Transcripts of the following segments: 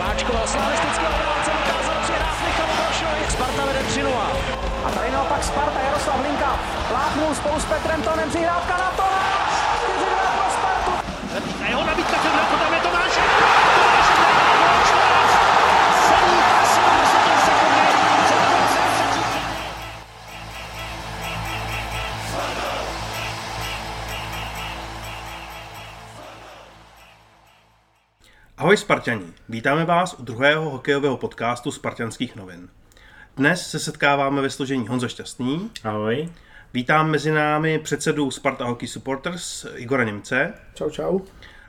Háčkoval slavistický obránce, dokázal přihrát Michalu Brošovi. Sparta vede 3-0. A tady naopak Sparta, Jaroslav Linka, pláchnul spolu s Petrem Tonem, přihrávka na Ahoj Spartani, vítáme vás u druhého hokejového podcastu Spartanských novin. Dnes se setkáváme ve složení Honza Šťastný. Ahoj. Vítám mezi námi předsedu Sparta Hockey Supporters Igora Němce Čau, čau.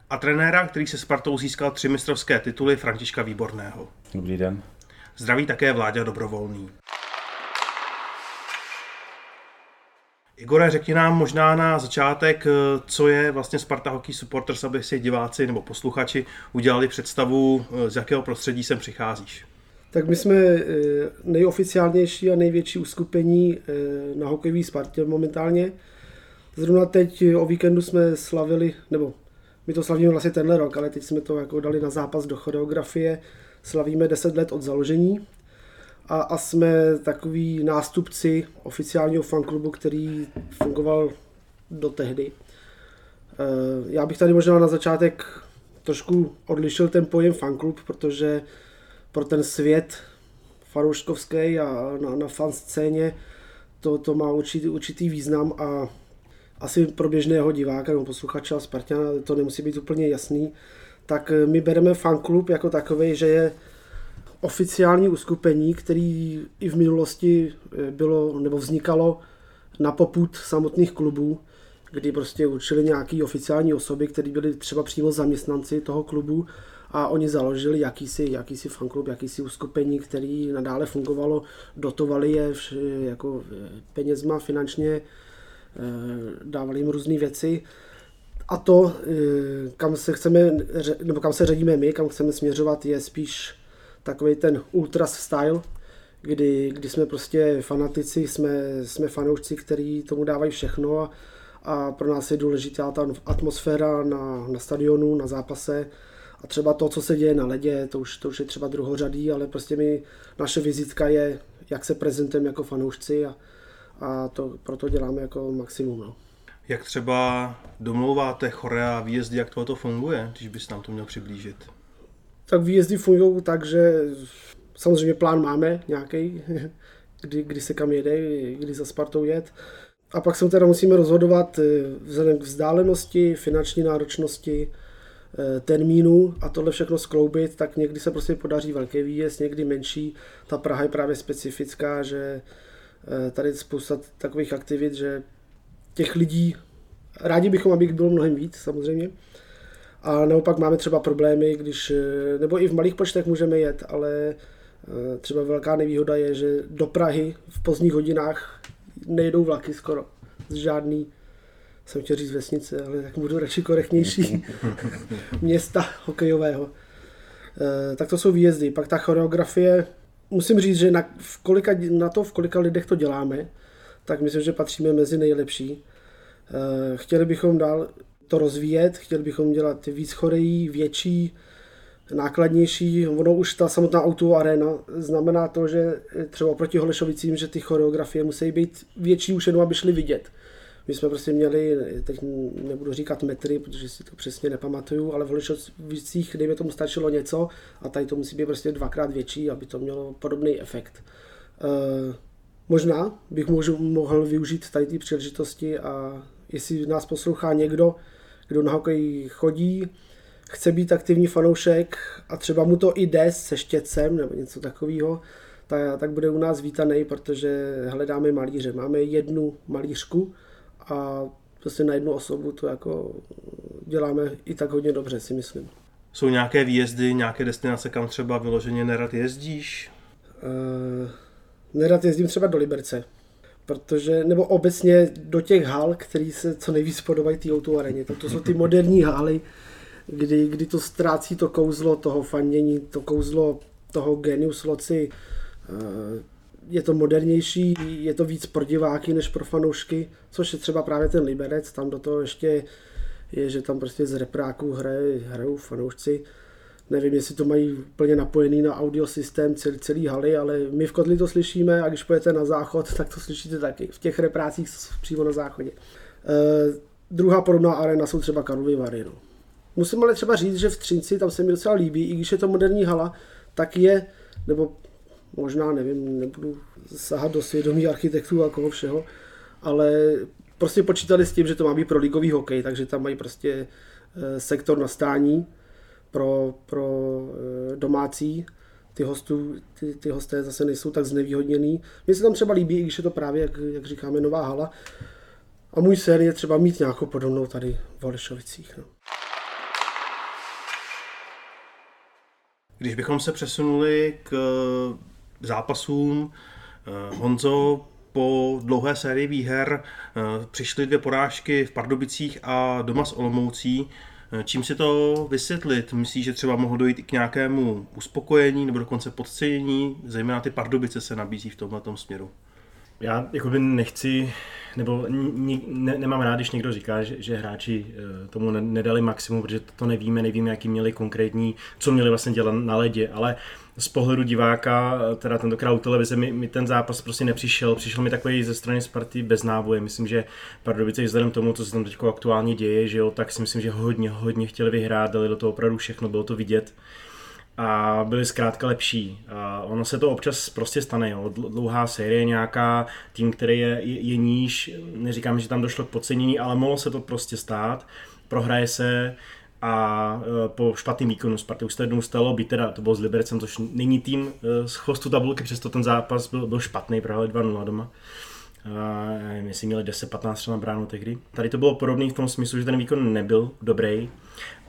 a trenéra, který se Spartou získal tři mistrovské tituly Františka Výborného. Dobrý den. Zdraví také Vláďa Dobrovolný. Igore, řekni nám možná na začátek, co je vlastně Sparta Hockey Supporters, aby si diváci nebo posluchači udělali představu, z jakého prostředí sem přicházíš. Tak my jsme eh, nejoficiálnější a největší uskupení eh, na hokejové Spartě momentálně. Zrovna teď o víkendu jsme slavili, nebo my to slavíme vlastně tenhle rok, ale teď jsme to jako dali na zápas do choreografie. Slavíme 10 let od založení a, a jsme takový nástupci oficiálního fanklubu, který fungoval do tehdy. Eh, Já bych tady možná na začátek trošku odlišil ten pojem fanklub, protože pro ten svět fanouškovský a na, na fan scéně to, to má určitý, určitý význam a asi pro běžného diváka nebo posluchače a Spartana to nemusí být úplně jasný, tak my bereme fanklub jako takový, že je oficiální uskupení, který i v minulosti eh, bylo nebo vznikalo na poput samotných klubů, kdy prostě určili nějaký oficiální osoby, které byly třeba přímo zaměstnanci toho klubu a oni založili jakýsi, jakýsi fanklub, jakýsi uskupení, který nadále fungovalo, dotovali je vš- jako eh, penězma finančně, eh, dávali jim různé věci. A to, kam se chceme, nebo kam se řadíme my, kam chceme směřovat, je spíš takový ten ultras style, kdy, kdy jsme prostě fanatici, jsme, jsme fanoušci, kteří tomu dávají všechno a, a pro nás je důležitá ta atmosféra na, na stadionu, na zápase a třeba to, co se děje na ledě, to už, to už je třeba druhořadý, ale prostě my, naše vizitka je, jak se prezentujeme jako fanoušci a, a to, proto děláme jako maximum. No. Jak třeba domlouváte chorea, výjezdy, jak tohle funguje, když bys nám to měl přiblížit? Tak výjezdy fungují tak, že samozřejmě plán máme nějaký, kdy, kdy se kam jede, kdy za Spartou jet. A pak se teda musíme rozhodovat eh, vzhledem k vzdálenosti, finanční náročnosti, eh, termínu a tohle všechno skloubit, tak někdy se prostě podaří velký výjezd, někdy menší. Ta Praha je právě specifická, že eh, tady je spousta takových aktivit, že těch lidí, rádi bychom, aby bylo mnohem víc samozřejmě, a naopak máme třeba problémy, když, eh, nebo i v malých počtech můžeme jet, ale eh, třeba velká nevýhoda je, že do Prahy v pozdních hodinách nejdou vlaky skoro. Z žádný, jsem chtěl říct vesnice, ale tak budu radši korektnější, města hokejového. Eh, Tak to jsou výjezdy. Pak ta choreografie, musím říct, že na, v kolika, na to, v kolika lidech to děláme, tak myslím, že patříme mezi nejlepší. Chtěli bychom dál to rozvíjet, chtěli bychom dělat víc chorejí, větší, nákladnější. Ono už ta samotná auto arena znamená to, že třeba proti Holešovicím, že ty choreografie musí být větší už jenom, aby šli vidět. My jsme prostě měli, teď nebudu říkat metry, protože si to přesně nepamatuju, ale v Holešovicích, dejme tomu, stačilo něco a tady to musí být prostě dvakrát větší, aby to mělo podobný efekt. Eh, Možná bych mohl využít tady ty příležitosti a jestli nás poslouchá někdo, kdo na hokej chodí, chce být aktivní fanoušek a třeba mu to i jde se štětcem nebo něco takového, tak, tak bude u nás vítaný, protože hledáme malíře. Máme jednu malířku a prostě na jednu osobu to jako děláme i tak hodně dobře, si myslím. Jsou nějaké výjezdy, nějaké destinace, kam třeba vyloženě nerad jezdíš? Uh, nerad jezdím třeba do Liberce, protože, nebo obecně do těch hal, který se co nejvíc podobají té auto areně. To, to jsou ty moderní haly, kdy, kdy to ztrácí to kouzlo toho fanění, to kouzlo toho genius loci. Uh, je to modernější, je to víc pro diváky než pro fanoušky, což je třeba právě ten Liberec, tam do toho ještě je, že tam prostě z repráků hraje, hrajou fanoušci. Nevím, jestli to mají plně napojený na audio systém celý, celý haly, ale my v Kotli to slyšíme a když pojete na záchod, tak to slyšíte taky v těch reprácích přímo na záchodě. E, druhá podobná arena jsou třeba Karlovy Vary. No. Musím ale třeba říct, že v Třinci tam se mi docela líbí, i když je to moderní hala, tak je, nebo možná nevím, nebudu sahat do svědomí architektů a koho všeho, ale prostě počítali s tím, že to má být pro ligový hokej, takže tam mají prostě eh, sektor na stání pro, pro eh, domácí, ty, hostů, ty, ty hosté zase nejsou tak znevýhodněný. Mně se tam třeba líbí, i když je to právě, jak, jak říkáme, nová hala. A můj sen je třeba mít nějakou podobnou tady v Holešovicích. No. Když bychom se přesunuli k zápasům, eh, Honzo po dlouhé sérii výher eh, přišly dvě porážky v Pardubicích a doma s Olomoucí. Eh, čím si to vysvětlit? Myslíš, že třeba mohlo dojít i k nějakému uspokojení nebo dokonce podcenění? Zejména ty Pardubice se nabízí v tomhle směru. Já jakoby nechci, nebo ne, nemám rád, když někdo říká, že, že hráči eh, tomu nedali maximum, protože to nevíme, nevíme, jaký měli konkrétní, co měli vlastně dělat na ledě, ale z pohledu diváka, eh, teda tentokrát u televize, mi, mi ten zápas prostě nepřišel. Přišel mi takový ze strany Sparty bez náboje. Myslím, že Pardubice vzhledem tomu, co se tam teď aktuálně děje, že jo, tak si myslím, že hodně, hodně chtěli vyhrát, dali do toho opravdu všechno, bylo to vidět a byli zkrátka lepší. A ono se to občas prostě stane, jo. dlouhá série nějaká, tým, který je, je, je níž, neříkám, že tam došlo k podcenění, ale mohlo se to prostě stát, prohraje se a e, po špatném výkonu Sparty už to jednou stalo, by teda to bylo s Libercem, což není tým e, z chvostu tabulky, přesto ten zápas byl, byl špatný, prohráli 2-0 doma. Uh, nevím, jestli měli 10-15 na bránu tehdy. Tady to bylo podobné v tom smyslu, že ten výkon nebyl dobrý.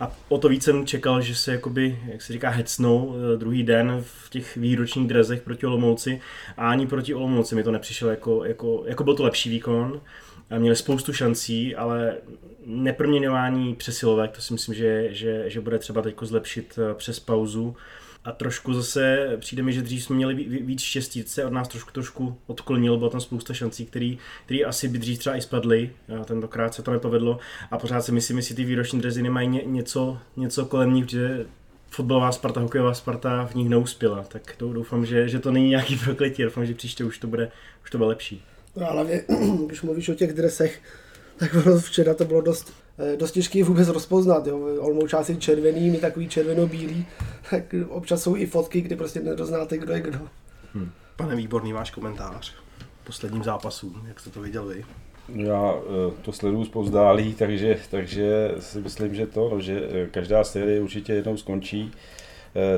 A o to víc jsem čekal, že se jakoby, jak se říká, hecnou uh, druhý den v těch výročních drezech proti Olomouci. A ani proti Olomouci mi to nepřišlo jako, jako, jako byl to lepší výkon. A měli spoustu šancí, ale neproměňování přesilovek, to si myslím, že, že, že bude třeba teď zlepšit uh, přes pauzu. A trošku zase přijde mi, že dřív jsme měli víc štěstí, se od nás trošku, trošku odklonil, bylo tam spousta šancí, které který asi by dřív třeba i spadly, a tentokrát se to nepovedlo. A pořád si myslím, že ty výroční drezy nemají ně, něco, něco kolem nich, že fotbalová Sparta, hokejová Sparta v nich neuspěla, tak doufám, že, že to není nějaký prokletí, doufám, že příště už to bude, už to bude lepší. No, ale když mluvíš o těch dresech, tak včera to bylo dost dost těžký vůbec rozpoznat. Jo. Olmoučáci červený, my takový červeno-bílý, tak občas jsou i fotky, kdy prostě nedoznáte, kdo je kdo. Hmm. Pane Výborný, váš komentář posledním zápasu, jak jste to viděl vy? Já eh, to sleduju zpozdálí, takže, takže si myslím, že to, no, že eh, každá série určitě jednou skončí.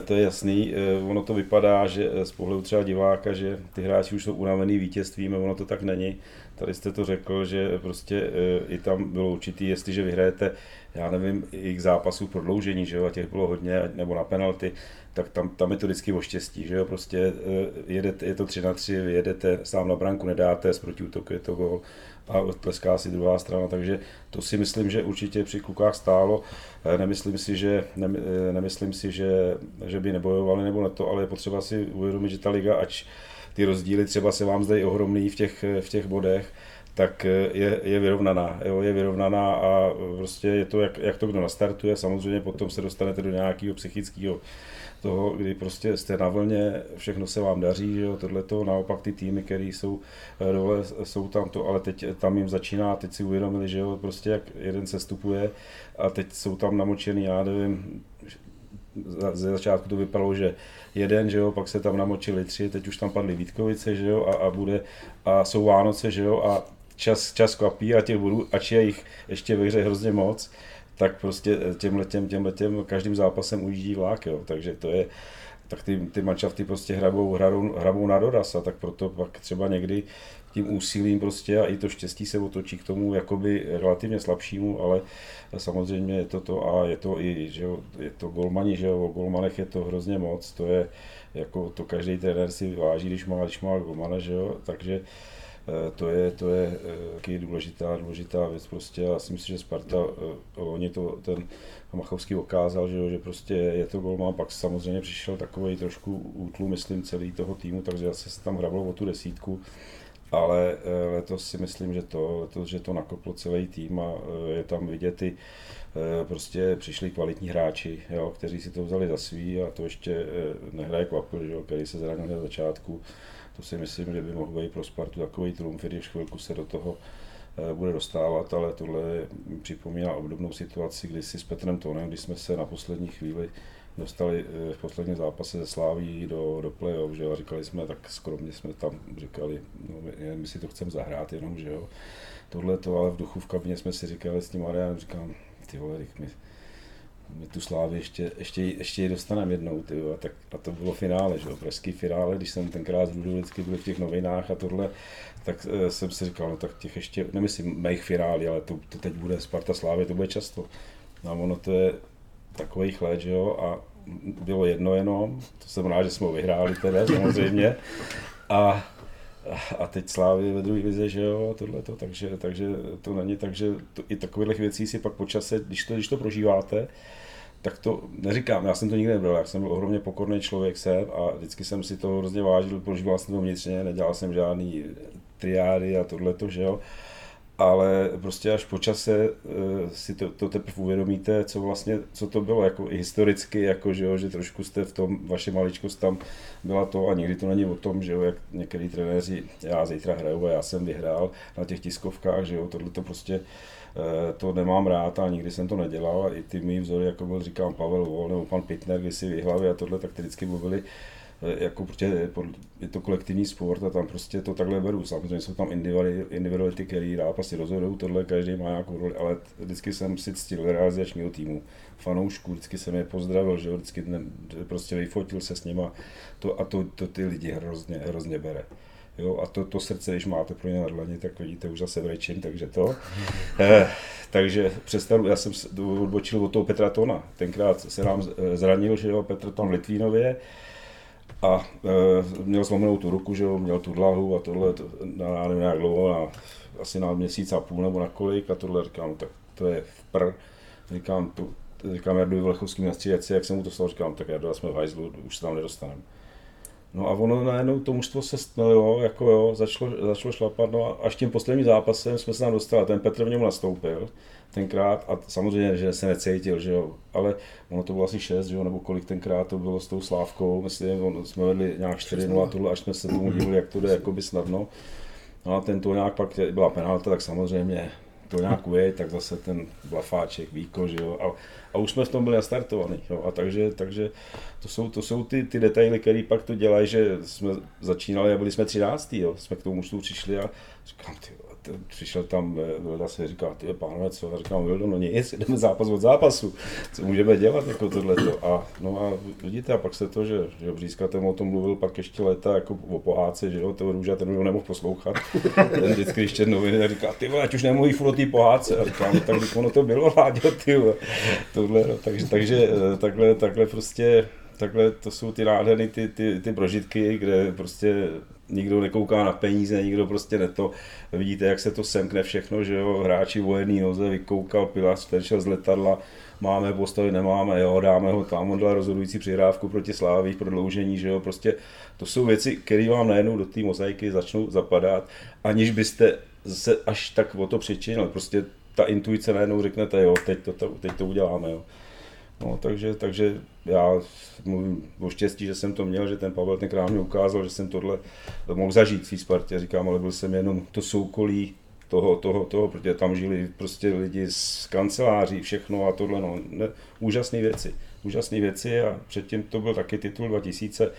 To je jasný, ono to vypadá, že z pohledu třeba diváka, že ty hráči už jsou unavený vítězstvím, ono to tak není. Tady jste to řekl, že prostě e, i tam bylo určitý, jestliže vyhrajete, já nevím, i k zápasu prodloužení, že jo, a těch bylo hodně, nebo na penalty, tak tam, tam je to vždycky o štěstí, že jo, prostě e, jedete, je to 3 na 3, vy jedete sám na branku, nedáte, z protiútoku je to gol a tleská si druhá strana, takže to si myslím, že určitě při klukách stálo. E, nemyslím si, že, ne, nemyslím si, že, že by nebojovali nebo ne to, ale je potřeba si uvědomit, že ta liga, ač ty rozdíly třeba se vám zdají ohromný v těch, v těch bodech, tak je, je vyrovnaná. Jo, je vyrovnaná a prostě je to, jak, jak to kdo nastartuje. Samozřejmě potom se dostanete do nějakého psychického toho, kdy prostě jste na vlně, všechno se vám daří, že jo, tohle to, naopak ty týmy, které jsou eh, dole, jsou tam to, ale teď tam jim začíná, teď si uvědomili, že jo, prostě jak jeden se stupuje a teď jsou tam namočený, já nevím, ze začátku to vypadalo, že jeden, že jo, pak se tam namočili tři, teď už tam padly Vítkovice, že jo, a, a bude, a jsou Vánoce, že jo, a čas, čas kvapí a těch budů, ač je jich ještě ve hře hrozně moc, tak prostě těm letem, těm letem každým zápasem ujíždí vlák, jo, takže to je, tak ty, ty manšafty prostě hrabou, hrabou, hrabou na doraz a tak proto pak třeba někdy tím úsilím prostě a i to štěstí se otočí k tomu jakoby relativně slabšímu, ale samozřejmě je to to a je to i, že jo, je to golmani, že jo, o golmanech je to hrozně moc, to je jako to každý trenér si váží, když má, když má golmana, že jo, takže eh, to je, to je eh, taky důležitá, důležitá věc prostě a já si myslím, že Sparta, eh, oni to ten Machovský ukázal, že, jo, že prostě je to golman, pak samozřejmě přišel takový trošku útlu, myslím, celý toho týmu, takže zase se tam hrablo o tu desítku, ale eh, letos si myslím, že to, letos, že to nakoplo celý tým a eh, je tam vidět i prostě přišli kvalitní hráči, jo, kteří si to vzali za svý a to ještě nehraje kvapil, jo, který se zranil na začátku. To si myslím, že by mohl být pro Spartu takový trumf, když chvilku se do toho bude dostávat, ale tohle připomíná obdobnou situaci, kdy si s Petrem Tonem, když jsme se na poslední chvíli dostali v posledním zápase ze Sláví do, do play-off, že jo, a říkali jsme, tak skromně jsme tam říkali, no, my, my si to chceme zahrát jenom, že jo. Tohle to, ale v duchu v kabině jsme si říkali s tím Marianem, říkám, ty vole, my, my tu Slávy ještě, ještě, ještě ji dostaneme jednou, ty, a, tak, a to bylo finále, že jo, pražský finále, když jsem tenkrát z vždycky byl v těch novinách a tohle, tak uh, jsem si říkal, no tak těch ještě, nemyslím mých finále, ale to, to teď bude Sparta Slávy, to bude často. No ono to je takových let, že jo, a bylo jedno jenom, to jsem rád, že jsme ho vyhráli teda samozřejmě. A, a teď Slávy ve druhé vize, že jo, tohle to, takže, takže to není tak, že to, i takových věcí si pak počase, když to, když to prožíváte, tak to neříkám, já jsem to nikdy nebyl, já jsem byl ohromně pokorný člověk jsem a vždycky jsem si to hrozně vážil, prožíval jsem to vnitřně, nedělal jsem žádný triády a tohle to, že jo ale prostě až po čase uh, si to, to teprve uvědomíte, co vlastně, co to bylo, jako i historicky, jako, že, jo, že trošku jste v tom, vaše maličkost tam byla to a nikdy to není o tom, že jo, jak některý trenéři, já zítra hraju a já jsem vyhrál na těch tiskovkách, že jo, tohle to prostě uh, to nemám rád a nikdy jsem to nedělal. I ty mý vzory, jako byl říkám Pavel Vol nebo pan Pitner, když si vyhlavy a tohle, tak vždycky mluvili Eh, jako prostě je to kolektivní sport a tam prostě to takhle beru. Samozřejmě jsou tam individuality, které zápasy rozhodují, tohle každý má nějakou roli, ale vždycky jsem si ctil realizačního týmu, fanoušků, vždycky jsem je pozdravil, že vždycky prostě vyfotil se s nima to, a to, to ty lidi hrozně, hrozně bere. Jo, a to, to srdce, když máte pro ně na dlaně, tak vidíte, už zase brečím, takže to. Eh, takže přestanu, já jsem odbočil od toho Petra Tona. Tenkrát se nám zranil, že jo, Petr Ton v Litvínově a e, měl zlomenou tu ruku, že jo, měl tu dlahu a tohle, to, na, nevím jak dlouho, na, asi na měsíc a půl nebo na kolik a tohle říkám, no, tak to je v pr. Říkám, tu, říkám Jardovi Vlechovským na střídaci, jak jsem mu to stalo, říkám, tak Jardo, jsme v hajzlu, už se tam nedostaneme. No a ono najednou to mužstvo se stmelilo, jako jo, začalo, začalo šlapat, no a až tím posledním zápasem jsme se tam dostali, ten Petr v něm nastoupil, tenkrát a samozřejmě, že se necítil, že jo, ale ono to bylo asi 6, že jo, nebo kolik tenkrát to bylo s tou Slávkou, myslím, on, jsme vedli nějak 4-0 tohle, až jsme se tomu divili, jak to jde jakoby snadno. No a ten to nějak pak byla penalta, tak samozřejmě to nějak uje, tak zase ten blafáček, víko, že jo, a, a už jsme v tom byli nastartovaní, jo, a takže, takže to jsou, to jsou ty, ty detaily, které pak to dělají, že jsme začínali a byli jsme 13. Jo, jsme k tomu přišli a říkám, ty, přišel tam Vilda se říká, ty pánové, co? A říkám, Vildo, no nic, jdeme zápas od zápasu, co můžeme dělat jako tohleto. A, no a vidíte, a pak se to, že, že Břízka ten o tom mluvil pak ještě leta jako o pohádce, že jo, to Růža, ten ho nemohl poslouchat. Ten vždycky, když čet noviny, říká, ty vole, ať už nemluví furt o té pohádce. A říkám, no, tak ono to bylo, Láďo, ty vole. Tohle, no, takže, takže eh, takhle, takhle prostě takhle to jsou ty nádheny, ty, ty, ty prožitky, kde prostě nikdo nekouká na peníze, nikdo prostě ne to. Vidíte, jak se to semkne všechno, že jo, hráči vojený noze, vykoukal Pilas, ten šel z letadla, máme postavy, nemáme, jo, dáme ho tam, on dal rozhodující přihrávku proti Slávy v prodloužení, že jo, prostě to jsou věci, které vám najednou do té mozaiky začnou zapadat, aniž byste se až tak o to přičinil, prostě ta intuice najednou řeknete, jo, teď to, teď to uděláme, jo. No, takže, takže já mluvím o štěstí, že jsem to měl, že ten Pavel tenkrát mě ukázal, že jsem tohle mohl zažít v Spartě. Říkám, ale byl jsem jenom to soukolí toho, toho, toho, protože tam žili prostě lidi z kanceláří, všechno a tohle, no, ne, úžasné věci. Úžasné věci a předtím to byl taky titul 2000. Uh,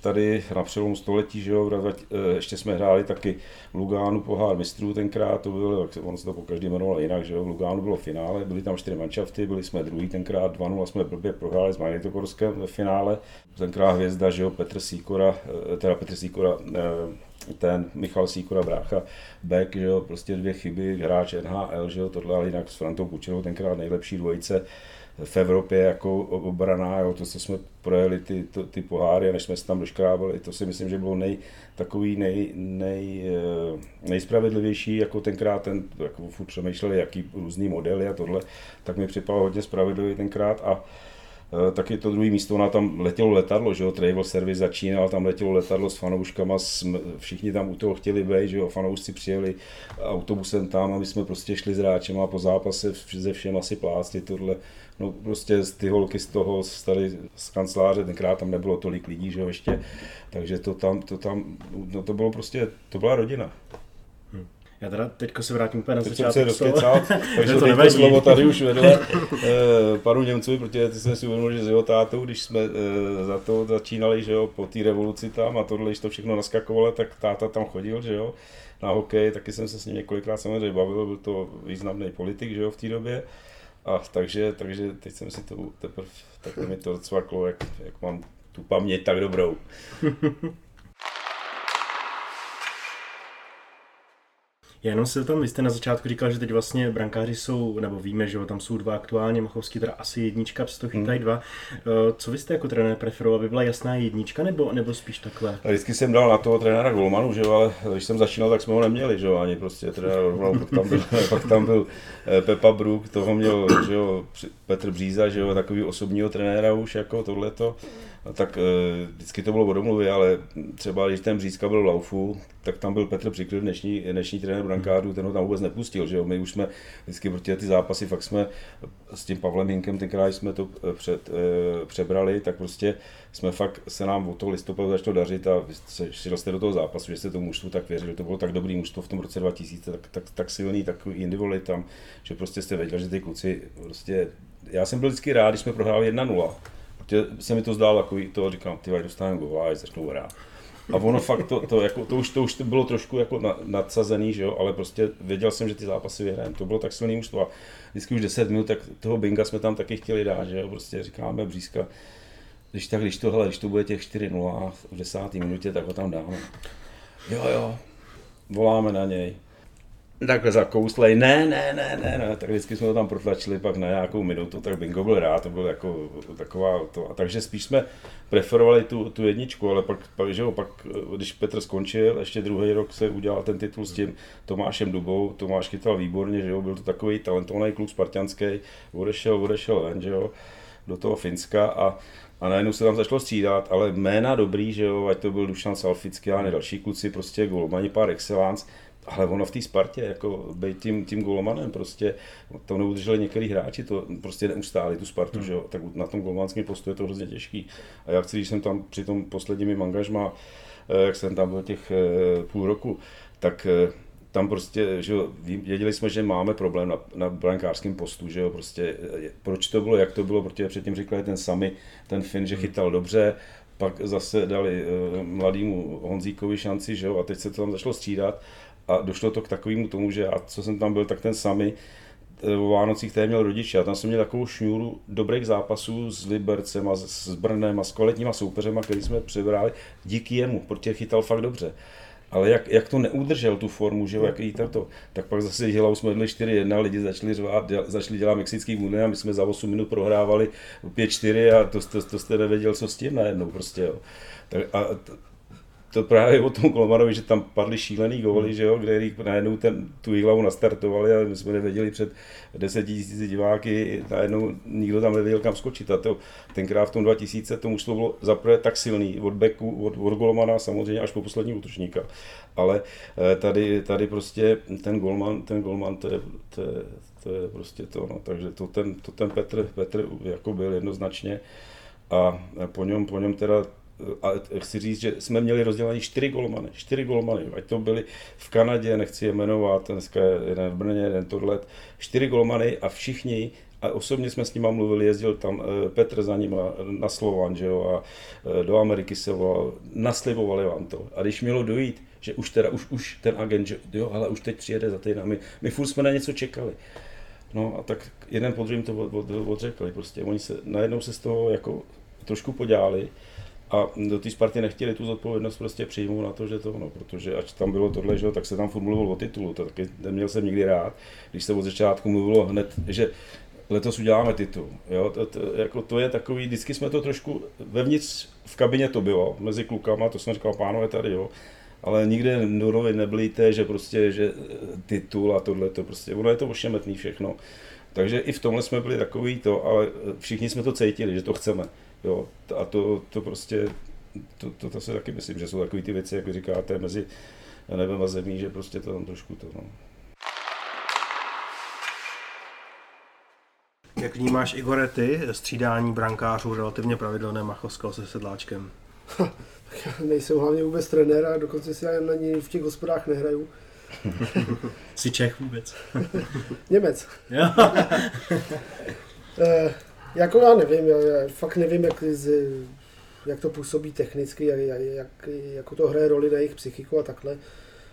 tady na přelomu století, že jo, eh, ještě jsme hráli taky v Lugánu pohár mistrů tenkrát, to bylo, on se to po každý jmenoval jinak, že jo, v Lugánu bylo finále, byly tam čtyři manšafty, byli jsme druhý tenkrát 2 jsme blbě prohráli s Magnitogorskem ve finále, tenkrát hvězda, že jo, Petr Sýkora, eh, teda Petr Sýkora, eh, ten Michal Sýkora brácha, Beck, že jo, prostě dvě chyby, hráč NHL, že jo, tohle, ale jinak s Frantou Kučerovou tenkrát nejlepší dvojice, v Evropě jako obrana, jo, to, co jsme projeli ty, to, ty poháry, než jsme se tam doškrábali, to si myslím, že bylo nej, takový nej, nej, eh, nejspravedlivější, jako tenkrát ten, jako furt přemýšleli, jaký různý modely a tohle, tak mi připadalo hodně spravedlivý tenkrát a Eh, taky to druhé místo, ona tam letělo letadlo, že jo, travel service začínal, tam letělo letadlo s fanouškama, všichni tam u toho chtěli být, že jo, fanoušci přijeli autobusem tam a my jsme prostě šli s hráčem a po zápase ze všem asi plásti tohle, no prostě ty holky z toho stali z kanceláře, tenkrát tam nebylo tolik lidí, že jo, ještě, takže to tam, to tam, no to bylo prostě, to byla rodina. Já teda teďko se vrátím úplně na Teď začátek. jsem se rozkecal, takže to to slovo tady už vedle eh, panu Němcovi, protože ty jsem si uvědomil, že s jeho tátou, když jsme eh, za to začínali, že jo, po té revoluci tam a tohle, když to všechno naskakovalo, tak táta tam chodil, že jo, na hokej, taky jsem se s ním několikrát samozřejmě bavil, byl to významný politik, že jo, v té době. A takže, takže teď jsem si to teprve, tak mi to docvaklo, jak, jak mám tu paměť tak dobrou. Já jenom se tam, vy jste na začátku říkal, že teď vlastně brankáři jsou, nebo víme, že tam jsou dva aktuálně, Machovský teda asi jednička, přesto chytají dva. Eh, Co vy jste jako trenér preferoval, aby byla jasná jednička, nebo, nebo spíš takhle? A vždycky jsem dal na toho trenéra Golmanu, že jo, ale když jsem začínal, tak jsme ho neměli, že jo, ani prostě trenéra Golmanu, pak tam byl, pak tam byl eh, Pepa Brook, toho měl, že jo, Petr Bříza, že jo, takový osobního trenéra už, jako tohleto. Tak eh, vždycky to bylo o domluvě, ale třeba když ten Břízka byl v Laufu, tak tam byl Petr Přikryl, dnešní, dnešní trenér brankářů, ten ho tam vůbec nepustil, že jo, my už jsme vždycky proti ty zápasy, fakt jsme s tím Pavlem Hinkem, tenkrát jsme to eh, před, eh, přebrali, tak prostě jsme fakt, se nám od toho listopadu začalo dařit a šel jste do toho zápasu, že jste tomu mužstvu tak věřili, to bylo tak dobrý mužstvo v tom roce 2000, tak, tak, tak silný, takový individualit tam, že prostě jste věděli, že ty kluci prostě, já jsem byl vždycky rád, když jsme prohráli 1-0, protože se mi to zdálo takový, to říkám, ty dostaneme góla a začnou hrát. A ono fakt to, to, jako, to, už, to už bylo trošku jako na, nadsazený, že jo, ale prostě věděl jsem, že ty zápasy vyhrajeme. To bylo tak silný mužstvo. A vždycky už 10 minut, tak toho binga jsme tam taky chtěli dát, že jo, prostě říkáme břízka, když tak, když to, hele, když to bude těch 4-0 v desáté minutě, tak ho tam dáme. Jo, jo, voláme na něj. Takhle zakouslej, ne, ne, ne, ne, ne, tak vždycky jsme to tam protlačili pak na nějakou minutu, tak bingo byl rád, to byl jako taková to, a takže spíš jsme preferovali tu, tu jedničku, ale pak, pak, že jo, pak, když Petr skončil, ještě druhý rok se udělal ten titul s tím Tomášem Dubou, Tomáš chytal výborně, že jo, byl to takový talentovaný kluk spartianský, odešel, odešel ven, že jo, do toho Finska a a najednou se tam začalo střídat, ale jména dobrý, že jo, ať to byl Dušan Salfický a další kluci, prostě golmani par excellence, ale ono v té Spartě, jako být tím, tím golmanem, prostě to neudrželi některý hráči, to prostě neustáli tu Spartu, že jo, tak na tom golmanském postu je to hrozně těžký. A já chci, když jsem tam při tom posledním angažmá, eh, jak jsem tam byl těch eh, půl roku, tak eh, tam prostě, že jo, věděli jsme, že máme problém na, na brankářském postu, že jo, prostě, proč to bylo, jak to bylo, protože předtím říkali ten sami, ten Fin, že chytal dobře, pak zase dali uh, mladému Honzíkovi šanci, že jo, a teď se to tam začalo střídat a došlo to k takovému tomu, že já, co jsem tam byl, tak ten sami eh, o Vánocích tady měl rodiče a tam jsem měl takovou šňůru dobrých zápasů s Libercem a s Brnem a s kvalitníma soupeřema, který jsme přibrali díky jemu, protože chytal fakt dobře. Ale jak, jak to neudržel tu formu, že jo, jak jí to, tak pak zase dělal, jsme byli 4-1, lidi začali řvát, děl, začali dělat mexický buny a my jsme za 8 minut prohrávali 5-4 a to, to, to jste nevěděl, co s tím najednou prostě, jo. Tak, a to, právě o tom Kolmanovi, že tam padly šílený góly, že jo, kde najednou ten, tu hlavu nastartovali a my jsme nevěděli před 10 tisíci diváky, najednou nikdo tam nevěděl kam skočit. A to, tenkrát v tom 2000 to mužstvo bylo zaprvé tak silný, od beku, od, od golmana samozřejmě až po poslední útočníka. Ale eh, tady, tady prostě ten golman, ten golman, to je, to je, to je prostě to, no. takže to ten, to ten Petr, Petr jako byl jednoznačně a po něm, po něm teda a chci říct, že jsme měli rozdělené čtyři golmany, čtyři golmany, ať to byli v Kanadě, nechci je jmenovat, dneska je jeden v Brně, jeden tohle, čtyři golmany a všichni, a osobně jsme s nima mluvili, jezdil tam eh, Petr za nima na Slovan, že jo, a eh, do Ameriky se volal, naslibovali vám to. A když mělo dojít, že už teda, už, už ten agent, že jo, ale už teď přijede za týden, my, my furt jsme na něco čekali. No a tak jeden po druhém to od, od, odřekli, prostě oni se, najednou se z toho jako trošku podělali, a do té Sparty nechtěli tu zodpovědnost prostě přijmout na to, že to ono, protože ať tam bylo tohle, že, tak se tam furt mluvilo o titulu, to taky neměl jsem nikdy rád, když se od začátku mluvilo hned, že letos uděláme titul. Jo, to, to, jako to je takový, vždycky jsme to trošku, vevnitř v kabině to bylo, mezi klukama, to jsem říkal, pánové tady, jo, ale nikde novin neblíte, že prostě, že titul a tohle, to prostě, ono je to ošemetný všechno. Takže i v tomhle jsme byli takový to, ale všichni jsme to cítili, že to chceme. Jo, a to, to prostě, to, to, to si taky myslím, že jsou takové ty věci, jak vy říkáte, mezi nebem a zemí, že prostě to tam trošku to, no. Jak vnímáš, Igore, ty střídání brankářů relativně pravidelné Machovského se sedláčkem? Já nejsem hlavně vůbec trenér a dokonce si na ní v těch hospodách nehraju. Jsi Čech vůbec? Němec. Jako já nevím, já, já fakt nevím, jak, z, jak to působí technicky, jak, jak, jak, jako to hraje roli na jejich psychiku a takhle.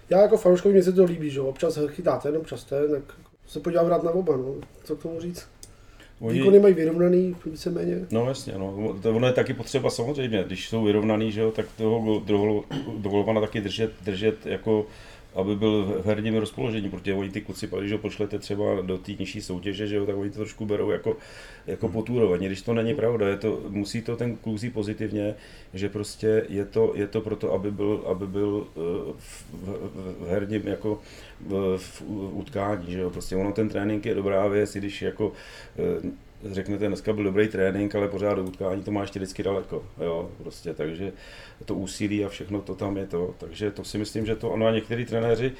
Já jako fanouškovi mě se to líbí, že jo, občas chytá ten, občas ten, tak se podívám rád na oba, no. co k tomu říct. Oni- Výkony mají vyrovnaný, víceméně. No jasně, no. To ono je taky potřeba samozřejmě, když jsou vyrovnaný, že jo, tak toho dovolovana taky držet, držet jako aby byl v herním rozpoložení, protože oni ty kluci, když ho pošlete třeba do té nižší soutěže, že jo, tak oni to trošku berou jako, jako pod úroveň. Když to není pravda, je to, musí to ten kluk pozitivně, že prostě je to, je to proto, aby byl, aby byl eh, v, v, v herním jako v, v utkání, že jo, prostě ono ten trénink je dobrá věc, i když jako eh, řeknete, dneska byl dobrý trénink, ale pořád do utkání to má ještě vždycky daleko, jo, prostě, takže to úsilí a všechno to tam je to, takže to si myslím, že to, ono a některý trenéři,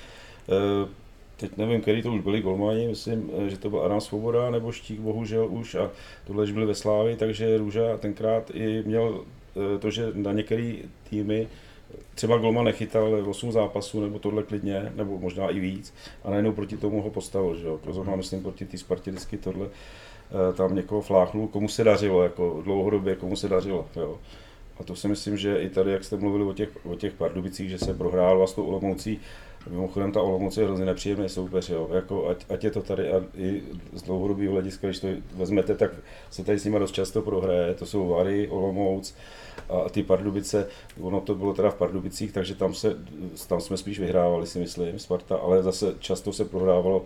eh, teď nevím, který to už byli golmani, myslím, eh, že to byl Adam Svoboda nebo Štík, bohužel už, a tohle už byli ve Slávi, takže Růža tenkrát i měl eh, to, že na některé týmy třeba Golma nechytal 8 zápasů, nebo tohle klidně, nebo možná i víc, a najednou proti tomu ho postavil, že jo, zrovna myslím proti té Spartě vždycky tohle, tam někoho fláchnul, komu se dařilo, jako dlouhodobě, komu se dařilo, jo. A to si myslím, že i tady, jak jste mluvili o těch, o těch Pardubicích, že se prohrál s tou Olomoucí, mimochodem ta Olomouc je hrozně nepříjemný soupeř, jo. Jako, ať, ať, je to tady a i z dlouhodobého hlediska, když to vezmete, tak se tady s nimi dost často prohraje, to jsou Vary, Olomouc a ty Pardubice, ono to bylo teda v Pardubicích, takže tam, se, tam jsme spíš vyhrávali, si myslím, Sparta, ale zase často se prohrávalo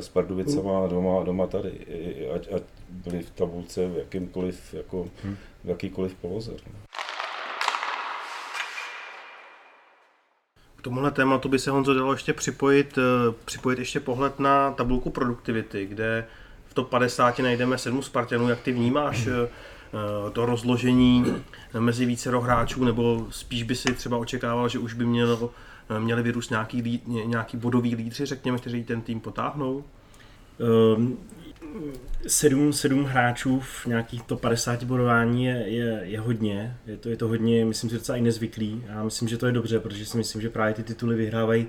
s Pardubicama doma, doma tady, ať, ať byli v tabulce v jakýmkoliv, jako, v jakýkoliv poloze. no. K tomuhle tématu by se Honzo dalo ještě připojit, eh, připojit ještě pohled na tabulku produktivity, kde v top 50 najdeme sedm Spartanů. Jak ty vnímáš eh, eh, to rozložení mezi více hráčů, nebo spíš by si třeba očekával, že už by mělo, eh, měli vyrůst nějaký, lí- ně- nějaký bodový lídři, řekněme, kteří ten tým potáhnou? Um, sedm, sedm hráčů v nějakých to 50 bodování je, je, je hodně. Je to, je to hodně, myslím si, docela i nezvyklý. Já myslím, že to je dobře, protože si myslím, že právě ty tituly vyhrávají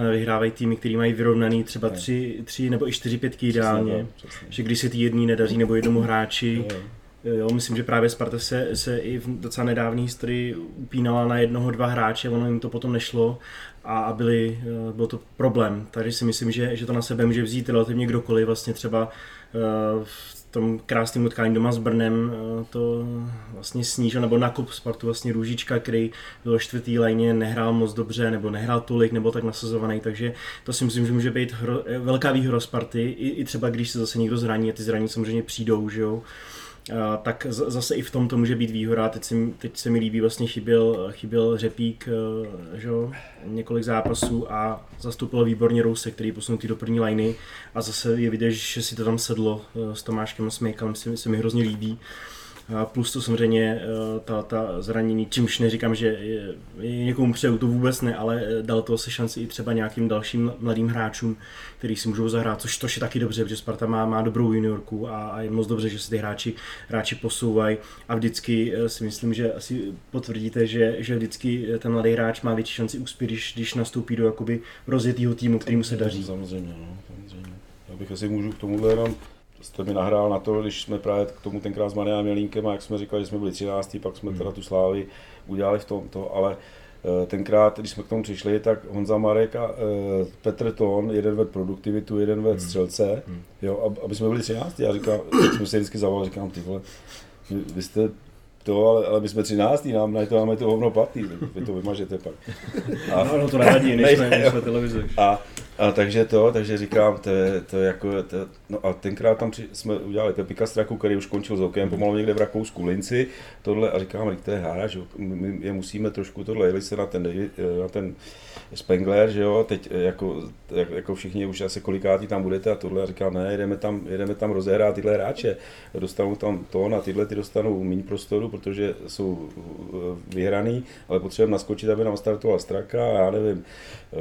eh, vyhrávají týmy, který mají vyrovnaný třeba tři, tři nebo i čtyři pětky ideálně. tak, přesně. Že když se ty jedný nedaří nebo jednomu hráči, Jo. Myslím, že právě Sparta se, se i v docela nedávné historii upínala na jednoho, dva hráče, ono jim to potom nešlo a byli, eh, byl to problém. Takže si myslím, že, že to na sebe může vzít relativně kdokoliv, vlastně třeba eh, v tom krásném utkání doma s Brnem eh, to vlastně snížil, nebo nakup Spartu vlastně Růžička, který byl čtvrtý lajně, nehrál moc dobře, nebo nehrál tolik, nebo tak nasazovaný, takže to si myslím, že může být hro, velká výhoda Sparty, i, i třeba když se zase někdo zraní, a ty zraní samozřejmě přijdou, že jo, tak zase i v tom to může být výhoda. Teď se, teď se mi líbí, vlastně chyběl, chyběl Řepík eh, že několik zápasů a zastoupil výborně Rouse, který posunutý do první liny a zase je vidět, že si to tam sedlo eh, s Tomáškem Smejkalem, se, mi- se mi hrozně líbí. A plus to samozřejmě eh, ta, ta zranění, čímž neříkám, že je, někomu přeju, to vůbec ne, ale eh, dal to se šanci i třeba nějakým dalším mladým hráčům, který si můžou zahrát, což to je taky dobře, protože Sparta má, má dobrou juniorku a, a je moc dobře, že se ty hráči, hráči posouvají a vždycky eh, si myslím, že asi potvrdíte, že, že vždycky ten mladý hráč má větší šanci úspět, když, když nastoupí do jakoby rozjetého týmu, kterýmu se daří. Samozřejmě, no, samozřejmě. Já bych asi můžu k tomuhle jenom, jste mi nahrál na to, když jsme právě k tomu tenkrát s Marianem Jelínkem a jak jsme říkali, že jsme byli 13. pak jsme teda tu slávy udělali v tomto, ale eh, tenkrát, když jsme k tomu přišli, tak Honza Marek a eh, Petr Ton, jeden ved produktivitu, jeden ved střelce, jo, ab- aby jsme byli 13. Já říkám, tak jsme se vždycky zavolali, říkám, ty vole, vy, jste to, ale, ale my jsme 13. nám na to máme to hovno platný, vy to vymažete pak. A, No, no to nevadí, nejsme, nejsme televize. a, A takže to, takže říkám, to je, to je jako, to, no a tenkrát tam při, jsme udělali Pepika Straku, který už končil s okem, pomalu někde v Rakousku, Linci, tohle a říkám, to je hráč, my je musíme trošku tohle, jeli se na ten, na ten Spengler, že jo, teď jako, jako všichni už asi kolikátí tam budete a tohle a říkám, ne, jedeme tam, jedeme tam rozehrát tyhle hráče, dostanou tam to a tyhle ty dostanou méně prostoru, protože jsou eh, vyhraný, ale potřebujeme naskočit, aby nám startoval Straka já nevím,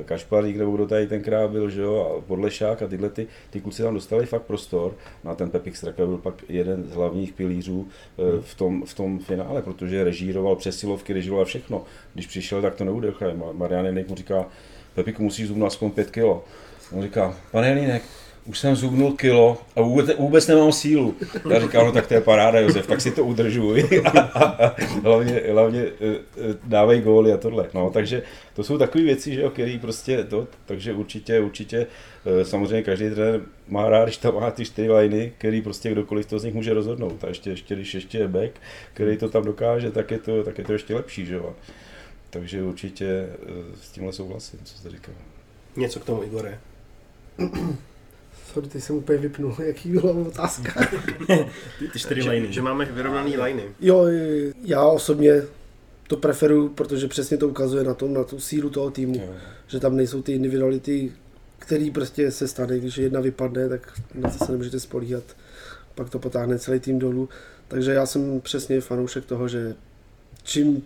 Kašparík nebo kdo tady tenkrát byl, že jo, a Podlešák a tyhle ty, ty kluci tam dostali fakt prostor. No a ten Pepik Straka byl pak jeden z hlavních pilířů eh, hmm. v tom, v tom finále, protože režíroval přesilovky, režíroval všechno. Když přišel, tak to neudechal. Marian Jenek mu říká, Pepiku, musíš zům aspoň 5 kilo. On říká, pane Jelínek, už jsem zubnul kilo a vůbec, vůbec nemám sílu. Já říkám, no tak to je paráda, Josef, tak si to udržuj. A, a, a hlavně, hlavně e, e, dávej góly a tohle. No, takže to jsou takové věci, že jo, který prostě to, takže určitě, určitě, e, samozřejmě každý trenér má rád, když tam má ty čtyři liny, který prostě kdokoliv to z nich může rozhodnout. A ještě, ještě když ještě je back, který to tam dokáže, tak je to, tak je to ještě lepší, že jo. Takže určitě s tímhle souhlasím, co jste říkal. Něco k tomu, Igore. Sorry, ty jsem úplně vypnul, jaký byla otázka. ty čtyři liny. Že, že máme vyrovnaný liny. Jo, já osobně to preferuju, protože přesně to ukazuje na, tom, na tu sílu toho týmu, jo. že tam nejsou ty individuality, který prostě se stane, když jedna vypadne, tak na to se nemůžete spolíhat, pak to potáhne celý tým dolů. Takže já jsem přesně fanoušek toho, že čím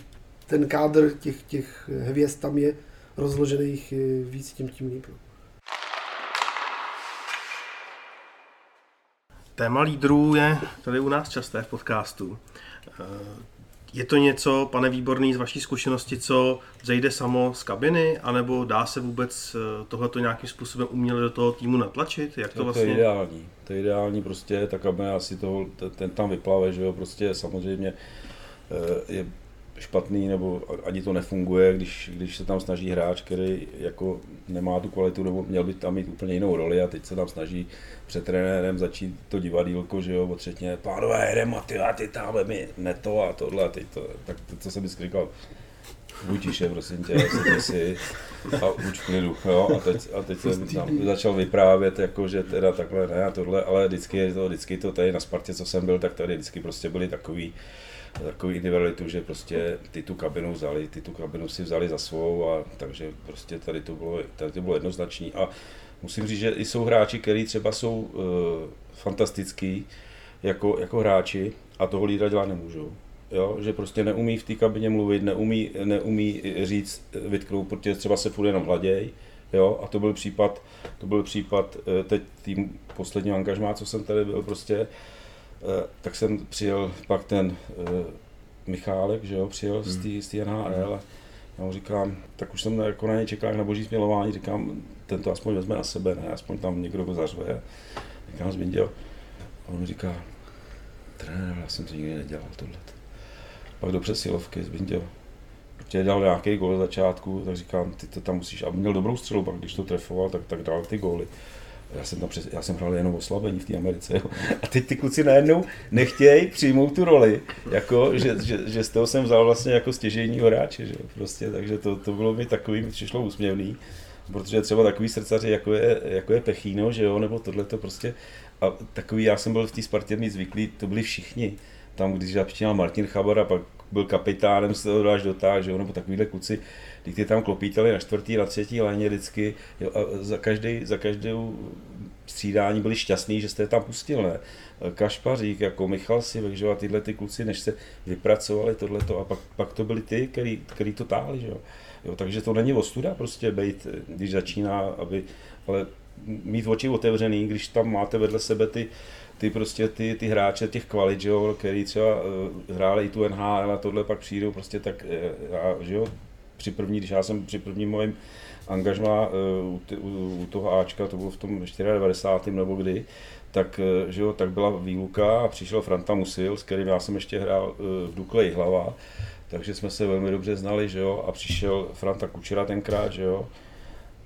ten kádr těch, těch hvězd tam je rozložených víc, tím tím líp. Téma lídrů je tady u nás časté v podcastu. Eh, je to něco, pane Výborný, z vaší zkušenosti, co zejde samo z kabiny, anebo dá se vůbec eh, tohleto nějakým způsobem uměle do toho týmu natlačit? Jak to, to vlastně? To je ideální. To je ideální, prostě ta kabina asi toho, ten tam vyplave, že jo, prostě samozřejmě eh, je špatný, nebo ani to nefunguje, když, když se tam snaží hráč, který jako nemá tu kvalitu, nebo měl by tam mít úplně jinou roli a teď se tam snaží před trenérem začít to divadílko, že jo, otřetně, pánové, jedem a ty, a ty tam mi neto a tohle, a teď to, tak to, co jsem vždycky říkal, buď tiše, prosím tě, sedni si a buď klidu, jo, a teď, a teď jsem tam začal vyprávět, jako, že teda takhle ne a tohle, ale vždycky to, vždycky to tady na Spartě, co jsem byl, tak tady vždycky prostě byli takový, takový individualitu, že prostě ty tu kabinu vzali, ty tu kabinu si vzali za svou a takže prostě tady to bylo, tady to bylo jednoznačný. A musím říct, že i jsou hráči, kteří třeba jsou uh, fantastický jako, jako hráči a toho lídra dělat nemůžou. Jo, že prostě neumí v té kabině mluvit, neumí, neumí říct, vytknout, protože třeba se furt jenom hladěj, jo, a to byl případ, to byl případ eh, teď tým posledního angažmá, co jsem tady byl, prostě tak jsem přijel pak ten eh, Michálek, že jo, přijel z té NHL a já mu říkám, tak už jsem jako na něj čekal na boží smělování, říkám, ten to aspoň vezme na sebe, ne, aspoň tam někdo ho zařve. Říkám, Zbinděl. A on mi říká, trenér, já jsem to nikdy nedělal tohle. Pak do přesilovky Zbinděl. Protože dělal nějaký gol začátku, tak říkám, ty to tam musíš, a měl dobrou střelu, pak když to trefoval, tak, tak dal ty góly já jsem, tam přes, já jsem hrál jenom oslabení v té Americe. Jo. A teď ty kluci najednou nechtějí přijmout tu roli, jako, že, že, že, z toho jsem vzal vlastně jako stěžejní hráče. Že? Prostě, takže to, to bylo mi takový, mi přišlo úsměvný. Protože třeba takový srdcaři, jako je, jako je Pechino, že jo, nebo tohle to prostě, a takový, já jsem byl v té Spartě zvyklý, to byli všichni. Tam, když začínal Martin Chabar a pak byl kapitánem, se to dáš dotáh, že jo, nebo takovýhle kluci, když ty tam klopítali na čtvrtý, na třetí léně vždycky jo, a za, každý, za každou střídání byli šťastní, že jste je tam pustil, ne? Kašpařík, jako Michal Sivek, že a tyhle ty kluci, než se vypracovali tohleto a pak, pak to byli ty, který, který to táhli, že jo. jo. takže to není ostuda prostě být, když začíná, aby, ale mít oči otevřený, když tam máte vedle sebe ty, ty prostě ty, ty hráče těch kvalit, že jo, který třeba uh, hráli i tu NHL a tohle pak přijdou prostě tak, uh, že jo, při první, když já jsem při prvním mojím angažmá uh, u, u, u, toho Ačka, to bylo v tom 94. nebo kdy, tak, že jo, tak byla výluka a přišel Franta Musil, s kterým já jsem ještě hrál v Dukle hlava, takže jsme se velmi dobře znali, že jo, a přišel Franta Kučera tenkrát, že jo,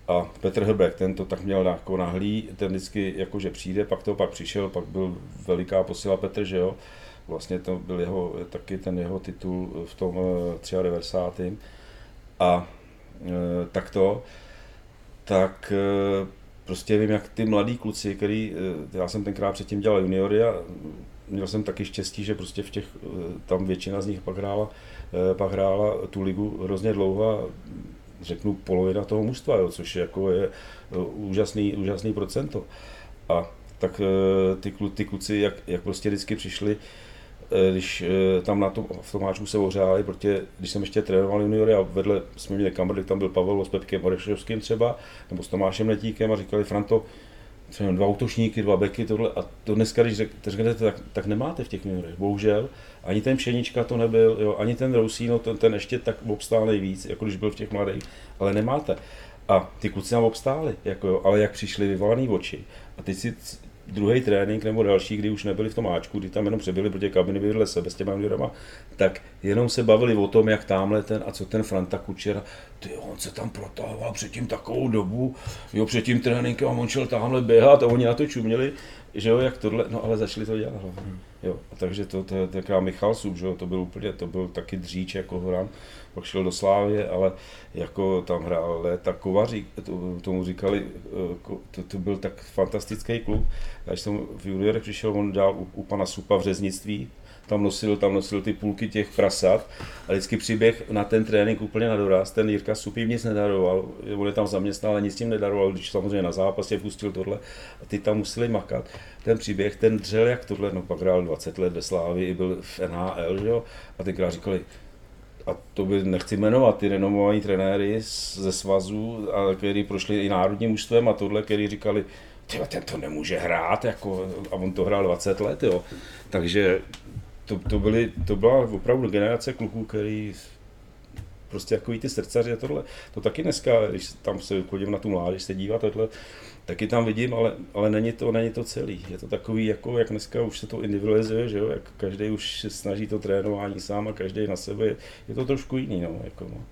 a Petr Hrbek, ten to tak měl jako nahlý, ten vždycky jakože přijde, pak to pak přišel, pak byl veliká posila Petr, že jo, vlastně to byl jeho, taky ten jeho titul v tom 93 a e, tak to, tak e, prostě vím, jak ty mladí kluci, který, eh, já jsem tenkrát předtím dělal juniory a měl jsem taky štěstí, že prostě v těch, eh, tam většina z nich pak hrála, eh, pak hrála tu ligu hrozně dlouho a řeknu polovina toho mužstva, jo, což je, jako je úžasný, úžasný procento. A tak ty, ty kluci, jak, jak prostě vždycky přišli, když tam na tom, v tom háčku se ohřáli, protože když jsem ještě trénoval juniory a vedle jsme měli kamery, tam byl Pavel s Pepkem Orešovským třeba, nebo s Tomášem Letíkem a říkali, Franto, třeba dva útočníky, dva beky, tohle, a to dneska, když řeknete, tak, tak nemáte v těch juniorech, bohužel. Ani ten Pšenička to nebyl, jo, ani ten Rousino, ten, ten ještě tak obstál nejvíc, jako když byl v těch mladých, ale nemáte. A ty kluci nám obstáli, jako jo, ale jak přišli vyvolaný oči. A teď si druhý trénink nebo další, kdy už nebyli v tom áčku, kdy tam jenom přebyli, protože kabiny byly vedle sebe s těma juniorama, tak jenom se bavili o tom, jak tamhle ten a co ten Franta Kučera, ty on se tam protahoval předtím takovou dobu, jo, před tím tréninkem a on šel tamhle běhat a oni na to čuměli, že jo, jak tohle, no ale začali to dělat hlavně. Jo, a takže to, to, to, to Michal Sub, že jo, to byl úplně, to byl taky dříč jako Horan, pak šel do Slávě, ale jako tam hrál Léta Kovařík, to, tomu říkali, eh, to, to, byl tak fantastický klub. Když jsem v juniorech přišel, on dál u, u pana Supa v řeznictví, tam nosil, tam nosil ty půlky těch prasat a vždycky přiběh na ten trénink úplně na doraz. Ten Jirka Supí nic nedaroval, on je tam zaměstnal, ale nic tím nedaroval, když samozřejmě na zápas je pustil tohle a ty tam museli makat. Ten příběh, ten dřel jak tohle, no pak hrál 20 let ve Slávi, byl v NHL, že jo? a tenkrát říkali, a to by nechci jmenovat, ty renomovaní trenéry ze svazu, a který prošli i národním mužstvem a tohle, který říkali, ten to nemůže hrát, jako, a on to hrál 20 let, jo. Takže to, to, byly, to byla opravdu generace kluků, který prostě jako ty srdcaři a tohle, to taky dneska, když tam se chodím na tu mládež se dívat, tohle, taky tam vidím, ale, ale není, to, není to celý. Je to takový, jako jak dneska už se to individualizuje, že jo? jak každý už snaží to trénování sám a každý na sebe, je to trošku jiný. No, jako, no.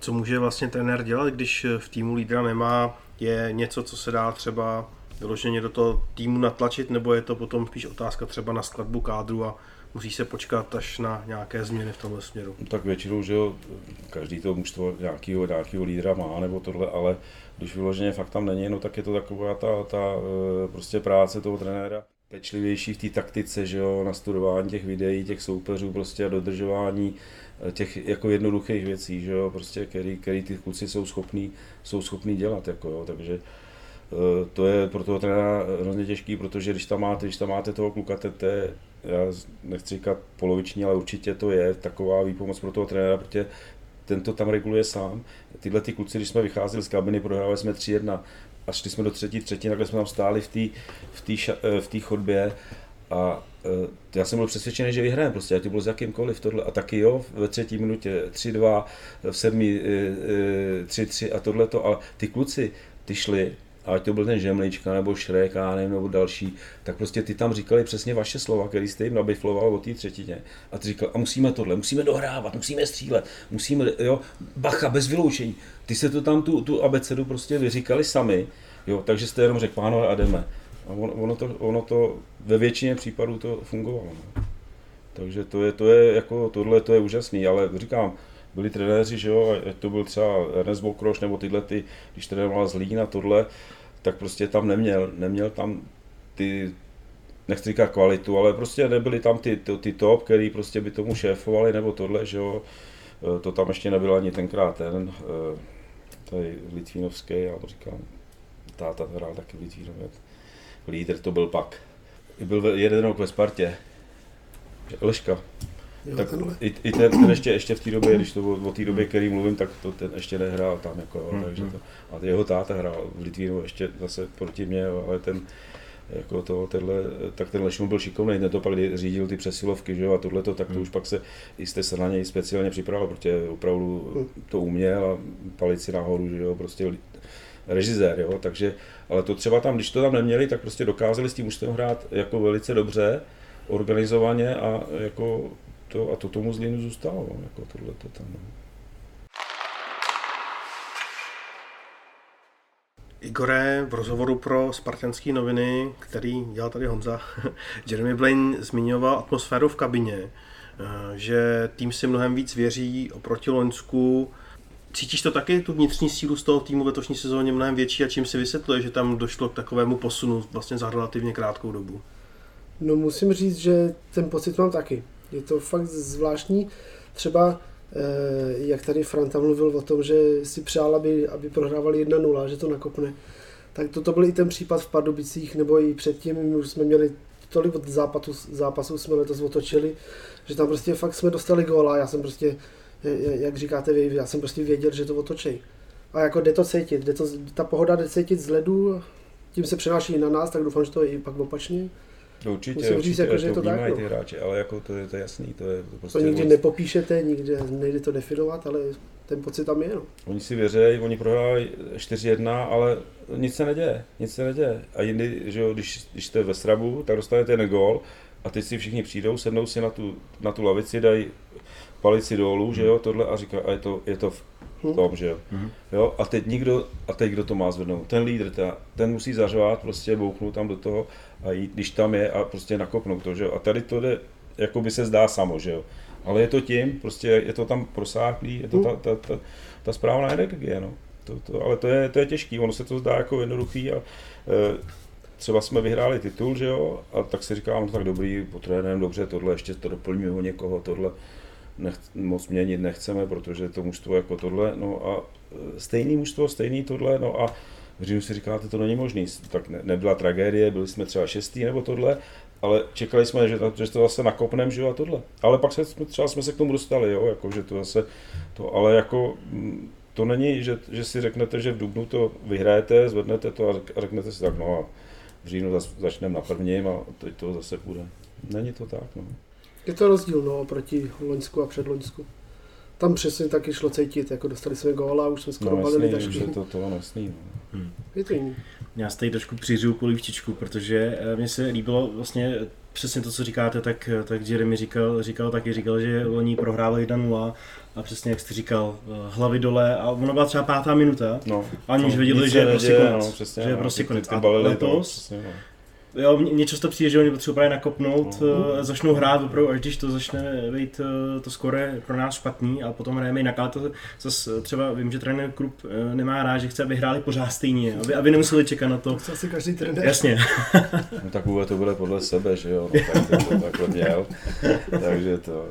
Co může vlastně trenér dělat, když v týmu lídra nemá, je něco, co se dá třeba vyloženě do toho týmu natlačit, nebo je to potom spíš otázka třeba na skladbu kádru a musí se počkat až na nějaké změny v tomhle směru? Tak většinou, že jo, každý to mužstvo nějakého, nějakého lídra má nebo tohle, ale když vyloženě fakt tam není, no tak je to taková ta, ta e, prostě práce toho trenéra pečlivější v té taktice, že jo, na studování těch videí, těch soupeřů prostě a dodržování e, těch jako jednoduchých věcí, že jo, prostě, který, který ty kluci jsou schopní, jsou schopní dělat, jako jo, takže to je pro toho trenéra hrozně těžký, protože když tam máte, když tam máte toho kluka, to je, já nechci říkat poloviční, ale určitě to je taková výpomoc pro toho trenéra, protože ten to tam reguluje sám. Tyhle ty kluci, když jsme vycházeli z kabiny, prohrávali jsme 3-1 a šli jsme do třetí třetí, takhle jsme tam stáli v té tý, v tý chodbě a eh, já jsem byl přesvědčený, že vyhrajeme prostě, ať to bylo s jakýmkoliv tohle. A taky jo, ve třetí minutě 3-2, v sedmí 3-3 eh, a tohleto. A ty kluci, ty šli ať to byl ten Žemlička nebo Šrek, já nevím, nebo další, tak prostě ty tam říkali přesně vaše slova, který jste jim nabifloval o té třetině. A ty říkal, a musíme tohle, musíme dohrávat, musíme střílet, musíme, jo, bacha, bez vyloučení. Ty se to tam tu, tu abecedu prostě vyříkali sami, jo, takže jste jenom řekl, pánové, a jdeme. A ono, ono, to, ono to ve většině případů to fungovalo. No. Takže to je, to je jako, tohle to je úžasný, ale říkám, byli trenéři, že jo, ať to byl třeba Ernest Bokroš nebo tyhle ty, když trénoval Zlín a tohle, tak prostě tam neměl, neměl tam ty, nechci říkat kvalitu, ale prostě nebyly tam ty, ty, ty top, který prostě by tomu šéfovali nebo tohle, že jo, e, to tam ještě nebyl ani tenkrát ten, e, tady Litvínovský, já to říkám, táta hrál taky Litvínově, lídr to byl pak. Byl jeden rok ve Spartě, Leška, Jo, tak i, i ten, ten, ještě, ještě v té době, když to o, o té době, který mluvím, tak to ten ještě nehrál tam, jako, hmm, takže hmm. to, a jeho táta hrál v Litvínu ještě zase proti mě, ale ten, jako to, tenhle, tak ten Lešmu byl šikovný, ten to pak řídil ty přesilovky, že jo, a tohle to, tak to hmm. už pak se i jste se na něj speciálně připravil, protože opravdu to uměl a palici nahoru, že jo, prostě režisér, jo, takže, ale to třeba tam, když to tam neměli, tak prostě dokázali s tím už hrát jako velice dobře, organizovaně a jako to, a to tomu Zlínu zůstalo, jako tohle to tam. No. Igore, v rozhovoru pro spartanské noviny, který dělal tady Honza, Jeremy Blaine zmiňoval atmosféru v kabině, eh, že tým si mnohem víc věří oproti Loňsku. Cítíš to taky, tu vnitřní sílu z toho týmu v letošní sezóně mnohem větší a čím si vysvětluje, že tam došlo k takovému posunu vlastně za relativně krátkou dobu? No musím říct, že ten pocit mám taky. Je to fakt zvláštní. Třeba eh, jak tady Franta mluvil o tom, že si přál, aby, aby prohrávali 1-0, že to nakopne. Tak toto byl i ten případ v Pardubicích, nebo i předtím, už jsme měli tolik od zápasu, zápasů jsme letos otočili, že tam prostě fakt jsme dostali góla, já jsem prostě, jak říkáte vy, já jsem prostě věděl, že to otočí. A jako jde to cítit, jde to, ta pohoda jde cítit z ledu, tím se přenáší na nás, tak doufám, že to je i pak opačně. No určitě, Musím určitě říct, jako, že je to tak, no. ty hráči, ale jako to je, to je jasný, to je to prostě To nikdy moc- nepopíšete, nikdy nejde to definovat, ale ten pocit tam je. No. Oni si věří, oni prohrávají 4-1, ale nic se neděje, nic se neděje. A jindy, že jo, když, když jste ve Srabu, tak dostanete ten gól a teď si všichni přijdou, sednou si na tu, na tu lavici, dají palici dolů, že jo, tohle a říká, a je to, je to v tom, že jo. jo. A teď nikdo, a teď kdo to má zvednout? Ten lídr, ta, ten musí zařvat, prostě bouchnout tam do toho a jít, když tam je a prostě nakopnout to, že jo. A tady to jde, jako by se zdá samo, že jo. Ale je to tím, prostě je to tam prosáklý, je to ta, ta, ta, ta správná energie, no. To, to, ale to je, to je těžký, ono se to zdá jako jednoduchý a e, třeba jsme vyhráli titul, že jo, a tak si říkám, no tak dobrý, potrénujeme dobře, tohle ještě to doplňuje o někoho, tohle nech, moc měnit nechceme, protože to mužstvo jako tohle, no a e, stejný mužstvo, stejný tohle, no a v říjnu si říkáte, to není možný, tak ne, nebyla tragédie, byli jsme třeba šestý nebo tohle, ale čekali jsme, že, že to zase nakopneme, že a tohle. Ale pak se, třeba jsme se k tomu dostali, jo, jako, že to zase, to, ale jako, mm, to není, že, že si řeknete, že v Dubnu to vyhrajete, zvednete to a, řek, a řeknete si tak, no a v říjnu začneme na prvním a teď to zase půjde. Není to tak, no. Je to rozdíl no, proti Loňsku a předloňsku. Tam přesně taky šlo cítit, jako dostali jsme góla, už jsme skoro No balili jasný, tašky. že to, to jasný, no. Je to jiný. Já si tady trošku přiřiju polivčičku, protože eh, mně se líbilo vlastně přesně to, co říkáte, tak, tak Jeremy říkal, říkal taky, říkal, že oni prohrávali 1-0 a přesně jak jste říkal, eh, hlavy dole a ono byla třeba pátá minuta, No, aniž no, věděli, nic že je prostě konec. No, přesně, že je no, prostě konec. A balili to, letos, přesně, no. Jo, mně často přijde, že oni potřebují právě nakopnout, No. uh, začnou hrát opravdu, až když to začne být uh, to skore pro nás špatný a potom hrajeme jinak, ale to zase třeba vím, že trenér Krup uh, nemá rád, že chce, aby hráli pořád stejně, aby, aby nemuseli čekat na to. To asi každý trenér. Jasně. No tak bude to bude podle sebe, že jo, no, tak to, to takhle měl, takže to,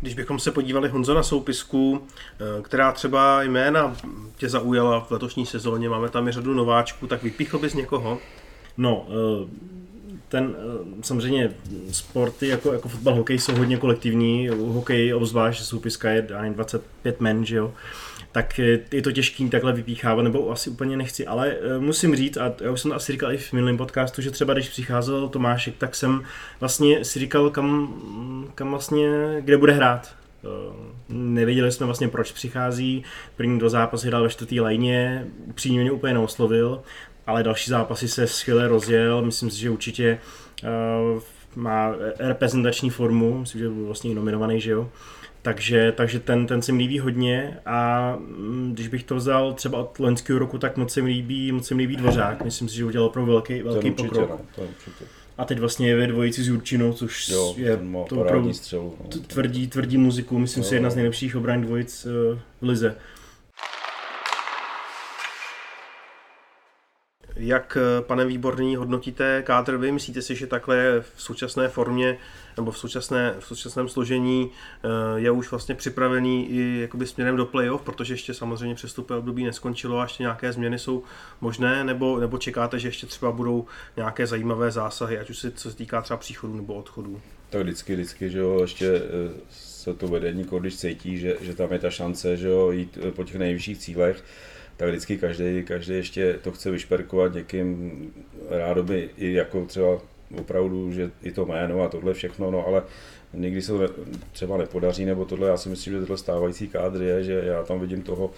Když bychom se podívali Honzo na soupisku, eh, která třeba jména tě zaujala v letošní sezóně, máme tam i řadu nováčků, tak vypíchl bys někoho? No, eh, ten eh, samozřejmě sporty jako, jako fotbal, hokej jsou hodně kolektivní, u hokeji obzvlášť soupiska je já nevím, 25 men, že jo, tak eh, je to těžký takhle vypíchávat, nebo asi úplně nechci, ale eh, musím říct, a já už jsem to asi říkal i v minulém podcastu, že třeba když přicházel Tomášek, tak jsem vlastně si říkal, kam, kam vlastně, kde bude hrát. Eh, Nevěděli jsme vlastně, proč přichází. První do zápasy hrál ve čtvrtý lajně, upřímně mě úplně neoslovil, ale další zápasy se skvěle rozjel. Myslím si, že určitě má reprezentační formu, myslím, že byl vlastně nominovaný, že jo. Takže, takže ten, ten se mi líbí hodně a mm, když bych to vzal třeba od loňského roku, tak moc se mi líbí, moc se mi líbí Dvořák. Myslím si, že udělal opravdu velký, velký určitě, pokrok. no, to určitě. A teď vlastně je ve dvojici s Jurčinou, což Jo, je to opravdu střelu. No. tvrdí, tvrdí muziku, myslím si, Jo. jedna z nejlepších obran dvojic eh, v lize. Jak, eh, pane Výborný, hodnotíte kádr vy? Myslíte si, že takhle v současné formě nebo v, současné, v současném složení eh, je už vlastně připravený i jakoby směrem do playoff, protože ještě samozřejmě přestupové období neskončilo a ještě nějaké změny jsou možné, nebo, nebo čekáte, že ještě třeba budou nějaké zajímavé zásahy, ať už se co se týká třeba příchodů nebo odchodů? Tak vždycky, vždycky, že jo, ještě eh, se to vedení, když cítí, že, že tam je ta šance, že jo, jít po těch nejvyšších cílech, tak vždycky každý, každý ještě to chce vyšperkovat někým rádoby i jako třeba opravdu, že i to jméno a tohle všechno, no ale nikdy se to třeba nepodaří, nebo tohle, já si myslím, že tohle stávající kádr je, že já tam vidím toho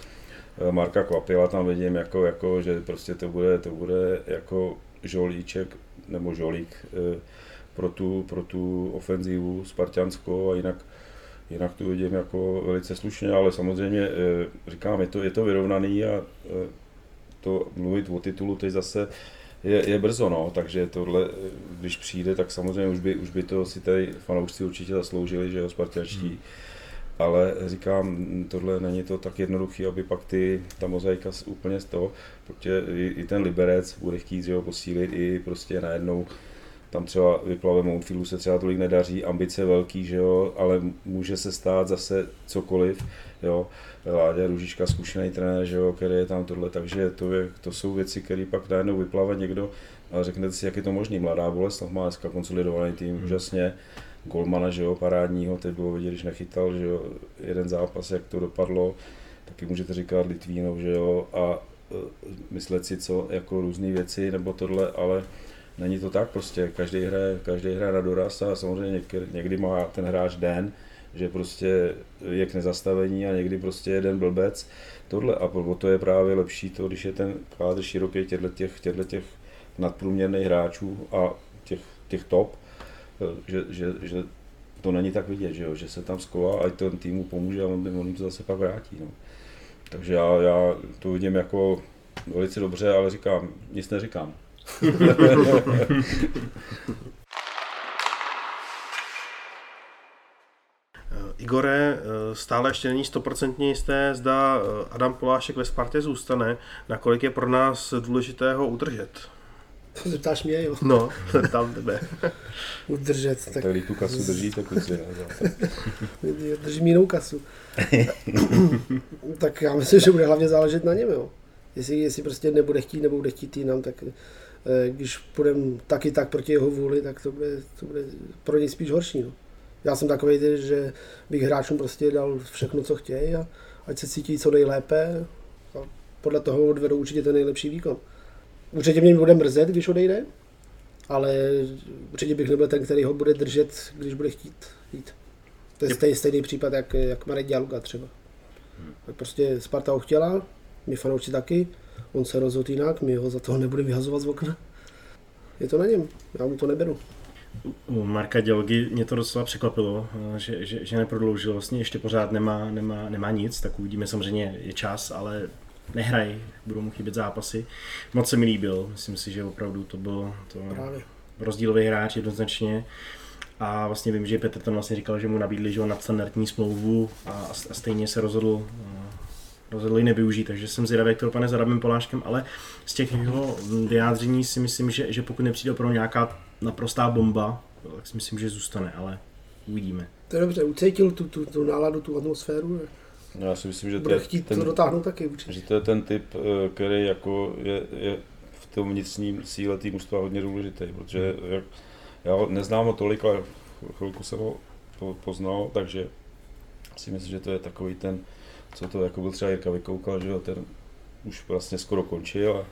eh, Marka Kvapila, tam vidím jako, jako že prostě to bude, to bude jako žolíček, nebo žolík eh, pro tu, pro tu ofenzivu spartianskou a jinak, jinak to vidím jako velice slušně, ale samozřejmě eh, říkám, je to, je to vyrovnaný a eh, to mluvit o titulu teď zase je, je brzo, no, takže tohle, když přijde, tak samozřejmě už by, už by to si tady fanoušci určitě zasloužili, že jo, Spartiačtí. Hmm. Ale říkám, tohle není to tak jednoduché, aby pak ty, ta mozaika úplně z toho, protože i, i ten Liberec bude chtít že jo, posílit i prostě najednou tam třeba vyplave Mountfieldu se třeba tolik nedaří, ambice velký, že jo, ale může se stát zase cokoliv, jo. Láďa Ružička, zkušený trenér, že jo, který je tam tohle, takže to, je, to jsou věci, které pak najednou vyplave někdo a řeknete si, jak je to možný. Mladá Boleslav má dneska konsolidovaný tým, hmm. úžasně. Golmana, že jo, parádního, teď bylo vidět, když nechytal, že jo, jeden zápas, jak to dopadlo, taky můžete říkat Litvínov, že jo, a e, myslet si, co jako různé věci nebo tohle, ale není to tak prostě, každý hraje, každý hraje na doraz a samozřejmě někdy, někdy má ten hráč den, že prostě je k nezastavení a někdy prostě jeden blbec. Tohle a to je právě lepší to, když je ten kádr široký těchto těch, těchto těch nadprůměrných hráčů a těch, těch top, že, že, že to není tak vidět, že, jo, že se tam sková a ten týmu pomůže a on, on jim to zase pak vrátí. No. Takže já, já to vidím jako velice dobře, ale říkám, nic neříkám. Igore, eh, stále ještě není stoprocentně jisté, zda eh, Adam Polášek ve Spartě zůstane, nakolik je pro nás důležité ho udržet. To se ptáš mě, jo? No, tam tebe. Udržet. Tak, tak tu kasu držíte, kluci. Držím jinou kasu. tak já myslím, že bude hlavně záležet na něm, jo. Jestli, jestli prostě nebude chtít, nebo bude chtít jinam, tak když půjdeme taky tak proti jeho vůli, tak to bude, to bude pro něj spíš horší. No. Já jsem takový, že bych hráčům prostě dal všechno, co chtějí a ať se cítí co nejlépe a podle toho odvedou určitě ten nejlepší výkon. Určitě mě bude mrzet, když odejde, ale určitě bych nebyl ten, který ho bude držet, když bude chtít jít. To je stejný, stejný případ, jak, jak Marek Dialuga třeba. Tak prostě Sparta ho chtěla, my fanoušci taky, on se rozhodl jinak, my ho za toho nebudeme vyhazovat z okna. Je to na něm, já mu to neberu. U Marka Dělgy mě to docela překvapilo, že, že, že neprodloužil, vlastně ještě pořád nemá, nemá, nemá nic, tak uvidíme samozřejmě, je čas, ale nehraj, budou mu chybět zápasy. Moc se mi líbil, myslím si, že opravdu to byl to rozdílový hráč jednoznačně. A vlastně vím, že Petr tam vlastně říkal, že mu nabídli že nadstandardní smlouvu a, a stejně se rozhodl rozhodl ji nevyužít, takže jsem zvědavý, jak to dopadne s Arabem Poláškem, ale z těch jeho vyjádření si myslím, že, že pokud nepřijde pro nějaká naprostá bomba, tak si myslím, že zůstane, ale uvidíme. To je dobře, ucítil tu, tu, tu náladu, tu atmosféru. No, já si myslím, že Bude to je chtít ten, to dotáhnout taky určitě. Že to je ten typ, eh, který jako je, je v tom vnitřním síle tým hodně důležitý, protože jak, já neznám ho tolik, ale chvilku jsem ho poznal, takže si myslím, že to je takový ten, co to jako byl třeba Jirka Vykoukal, že jo, ten už vlastně skoro končil a,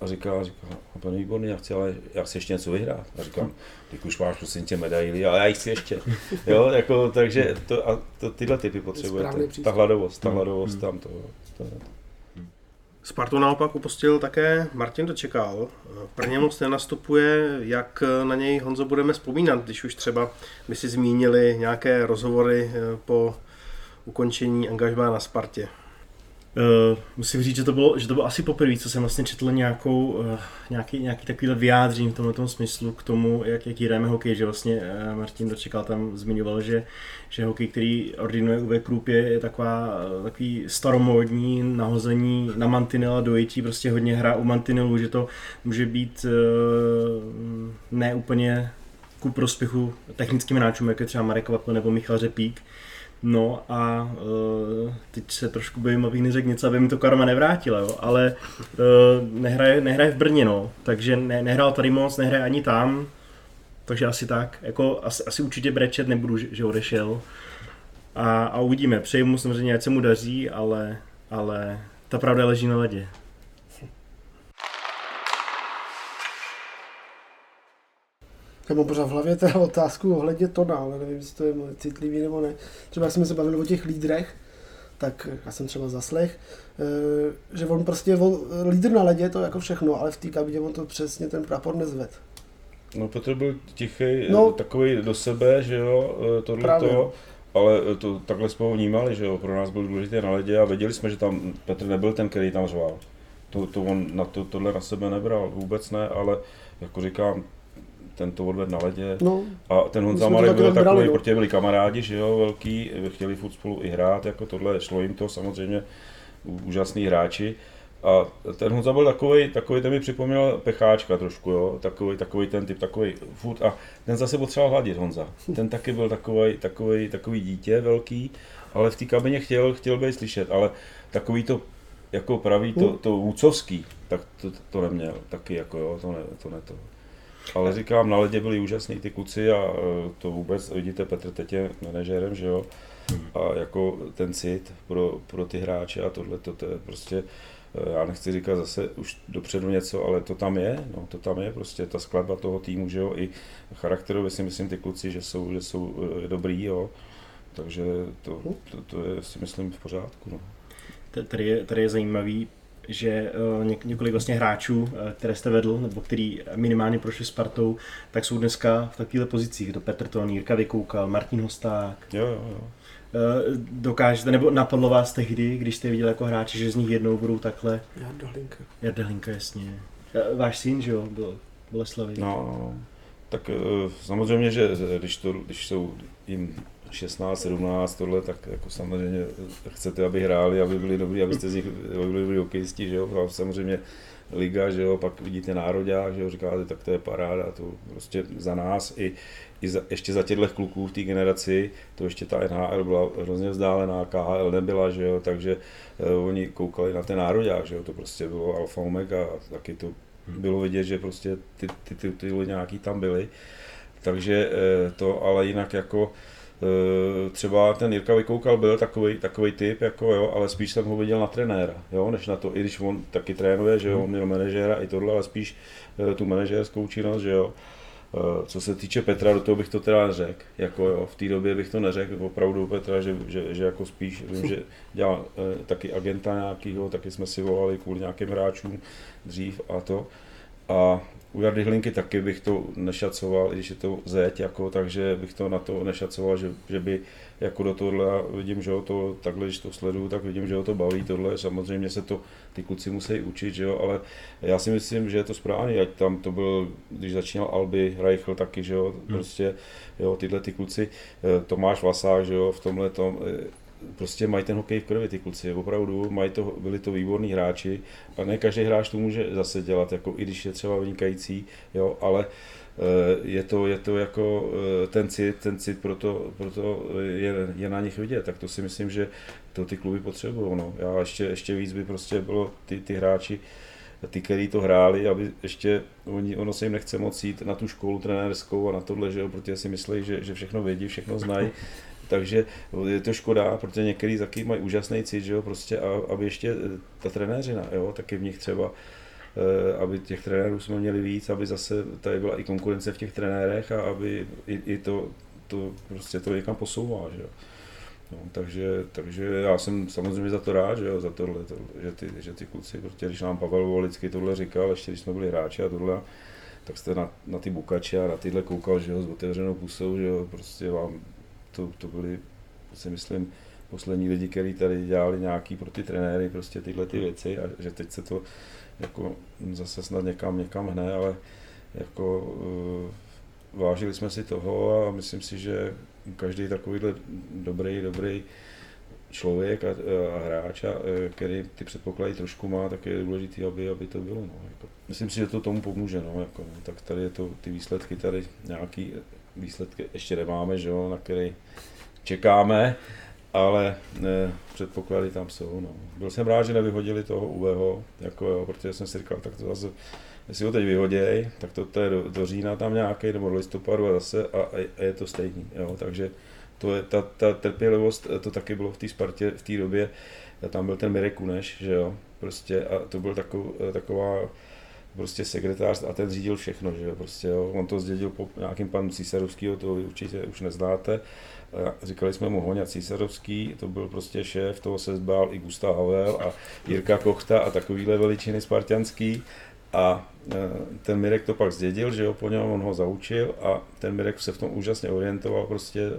a říká, říká, pan výborný, já chci, ale já chci ještě něco vyhrát. A říkám, ty už máš prosím tě medaily, ale já jich chci ještě. Jo, jako, takže to, a to, tyhle typy potřebujete. Ta hladovost, ta hmm. hladovost hmm. tam to, to, to. Spartu naopak upustil také Martin Dočekal. Brně moc nenastupuje, jak na něj Honzo budeme vzpomínat, když už třeba by si zmínili nějaké rozhovory eh, po ukončení angažmá na Spartě. Uh, musím říct, že to bylo, že to bylo asi poprvé, co jsem vlastně četl nějakou, uh, nějaký, nějaký takovýhle vyjádření v tomhle smyslu k tomu, jak, jak jdeme hokej, že vlastně uh, Martin Dočekal tam zmiňoval, že, že hokej, který ordinuje UV Krup je, je taková, uh, takový staromódní nahození na mantinel a dojetí, prostě hodně hra u mantinelu, že to může být uh, ne úplně ku prospěchu technickým hráčům, jako je třeba Marek Vatl nebo Michal Řepík, No a uh, teď se trošku bojím, abych neřekl něco, aby mi to karma nevrátila, jo? ale uh, nehraje, nehraje v Brně, no. takže ne, nehrál tady moc, nehraje ani tam, takže asi tak, jako asi, asi určitě brečet nebudu, že, že odešel a, a uvidíme, přeji mu samozřejmě, ať se mu daří, ale, ale ta pravda leží na ledě. Já mám pořád v hlavě teda otázku ohledně Tona, ale nevím, jestli to je citlivý nebo ne. Třeba jak jsme se bavili o těch lídrech, tak já jsem třeba zaslech, eh, že on prostě on, lídr na ledě to jako všechno, ale v té kabině on to přesně ten prapor nezved. No Petr byl tichý, no, takový do sebe, že jo, eh, tohle to, ale to, takhle jsme ho vnímali, že jo, pro nás byl důležitý na ledě a věděli jsme, že tam Petr nebyl ten, který tam řval. to, to on na to, tohle na sebe nebral, vůbec ne, ale jako říkám, ten to odvedl na ledě. No, A ten Honza Marek taky byl tak brali, takový, no. protože byli kamarádi, že jo, velký, chtěli furt spolu i hrát, jako tohle, šlo jim to samozřejmě, úžasný hráči. A ten Honza byl takový, takový ten mi připomněl pecháčka trošku, jo, takový, takový ten typ, takový furt a ten zase potřeboval hladit Honza. Ten taky byl takový, takový, takový dítě velký, ale v té kabině chtěl, chtěl být slyšet, ale takový to, jako pravý, to, to vůcovský, tak to, to neměl taky, jako jo, to ne, to ne to. Ale říkám, na ledě byli úžasní ty kluci a eh, to vůbec, vidíte, Petr teď je manažérem, že jo, a jako ten cit pro, pro ty hráče a tohle, to, to je prostě, eh, já nechci říkat zase už dopředu něco, ale to tam je, no, to tam je prostě ta skladba toho týmu, že jo, i charakterově si myslím ty kluci, že jsou, že jsou eh, dobrý, jo, takže to, to, to je si myslím v pořádku, no. Tady je, tady je zajímavý, že eh, něk, několik vlastně hráčů, eh, které jste vedl, nebo který minimálně prošli Spartou, tak jsou dneska v takovýchhle pozicích. To Petr Ton, Jirka Vykoukal, Martin Hosták. Jo, jo, jo. Eh, Dokážete, nebo napadlo vás tehdy, když jste viděli jako hráči, že z nich jednou budou takhle? Jarda Hlinka. Jarda Hlinka, jasně. Váš syn, že jo, byl v Boleslavi. No, no, tak eh, samozřejmě, že když, to, když jsou jim 16, 17, tohle, tak jako samozřejmě chcete, aby hráli, aby byli dobrý, abyste z nich aby byli dobrý hokejisti, že jo, a samozřejmě liga, že jo, pak vidíte nároďák, že jo, říkáte, tak to je paráda, to prostě za nás i, i za, ještě za těchto kluků v té generaci, to ještě ta NHL byla hrozně vzdálená, KHL nebyla, že jo, takže eh, oni koukali na ten nároďák, že jo, to prostě bylo alfa omega, taky to bylo vidět, že prostě ty, ty, ty, ty nějaký tam byly, takže eh, to, ale jinak jako třeba ten Jirka Vykoukal byl takový, takový typ, jako jo, ale spíš jsem ho viděl na trenéra, jo, než na to, i když on taky trénuje, že jo, on měl manažéra i tohle, ale spíš eh, tu manažérskou činnost, že jo. Eh, Co se týče Petra, do toho bych to teda neřekl, jako jo, v té době bych to neřekl, opravdu Petra, že, že, že jako spíš, vím, že dělal taky agenta nějakýho, taky jsme si volali kvůli nějakým hráčům dřív a to. A u Jardy Hlinky taky bych to nešacoval, i když je to zeď, jako, takže bych to na to nešacoval, že, že by jako do tohle, a vidím, že ho to takhle, když to sleduju, tak vidím, že ho to baví tohle, samozřejmě se to ty kluci musí učit, že jo, ale já si myslím, že je to správně, ať tam to byl, když začínal Alby, Reichl taky, že jo, prostě, jo, tyhle ty kluci, eh, Tomáš Vlasák, že jo, v tomhle tom, eh, prostě mají ten hokej v krvi ty kluci, opravdu, mají to, byli to výborní hráči a ne každý hráč to může zase dělat, jako i když je třeba vynikající, jo, ale eh, je to, je to jako eh, ten cit, ten cit proto, proto je, je, na nich vidět, tak to si myslím, že to ty kluby potřebují, no. Já ještě, ještě víc by prostě bylo ty, ty hráči, ty, kteří to hráli, aby ještě, oni, ono se jim nechce moc jít na tu školu trenérskou a na tohle, že jo, protože si myslí, že, že všechno vědí, všechno znají, takže je to škoda, protože některý taky mají úžasný cit, že jo, prostě a, aby ještě eh, ta trenéřina, jo, taky v nich třeba, eh, aby těch trenérů jsme měli víc, aby zase tady byla i konkurence v těch trenérech a aby i, i to, to prostě to někam posouvá, že jo. No, takže, takže já jsem samozřejmě za to rád, že, jo, za tohle, to, že, ty, že ty kluci, protože když nám Pavel Volický tohle říkal, ještě když jsme byli hráči a tohle, tak jste na, na ty bukače a na tyhle koukal, že jo, s otevřenou pusou, že jo, prostě vám, to, to byli, si myslím, poslední lidi, kteří tady dělali nějaký pro ty trenéry, prostě tyhle ty věci a že teď se to jako zase snad někam, někam hne, ale jako uh, vážili jsme si toho a myslím si, že každý takovýhle dobrý, dobrý člověk a, a hráč, a, který ty předpoklady trošku má, tak je důležité, aby, aby to bylo. No, jako. Myslím si, že to tomu pomůže. No, jako, no, tak tady je to, ty výsledky, tady nějaký výsledky ještě nemáme, že jo, na který čekáme, ale ne, předpoklady tam jsou. No. Byl jsem rád, že nevyhodili toho Uveho, jako jo, protože jsem si říkal, tak to zase jestli ho teď vyhoděj, tak to, to je do, do října tam nějaký, nebo do listopadu a zase a, a je to stejný, jo, takže to je, ta, ta trpělivost, to taky bylo v té Spartě v té době, tam byl ten Mirek Kuneš, že jo, prostě a to byl takov, taková prostě sekretář a ten řídil všechno, že prostě jo, on to zdědil po nějakým panu Císarovskýho, to vy určitě už neznáte, a říkali jsme mu Hoňa Císarovský, to byl prostě šéf, toho se zbál i Gustav Havel a Jirka Kochta a takovýhle veličiny spartianský. A ten Mirek to pak zdědil, že jo, po něm on ho zaučil a ten Mirek se v tom úžasně orientoval prostě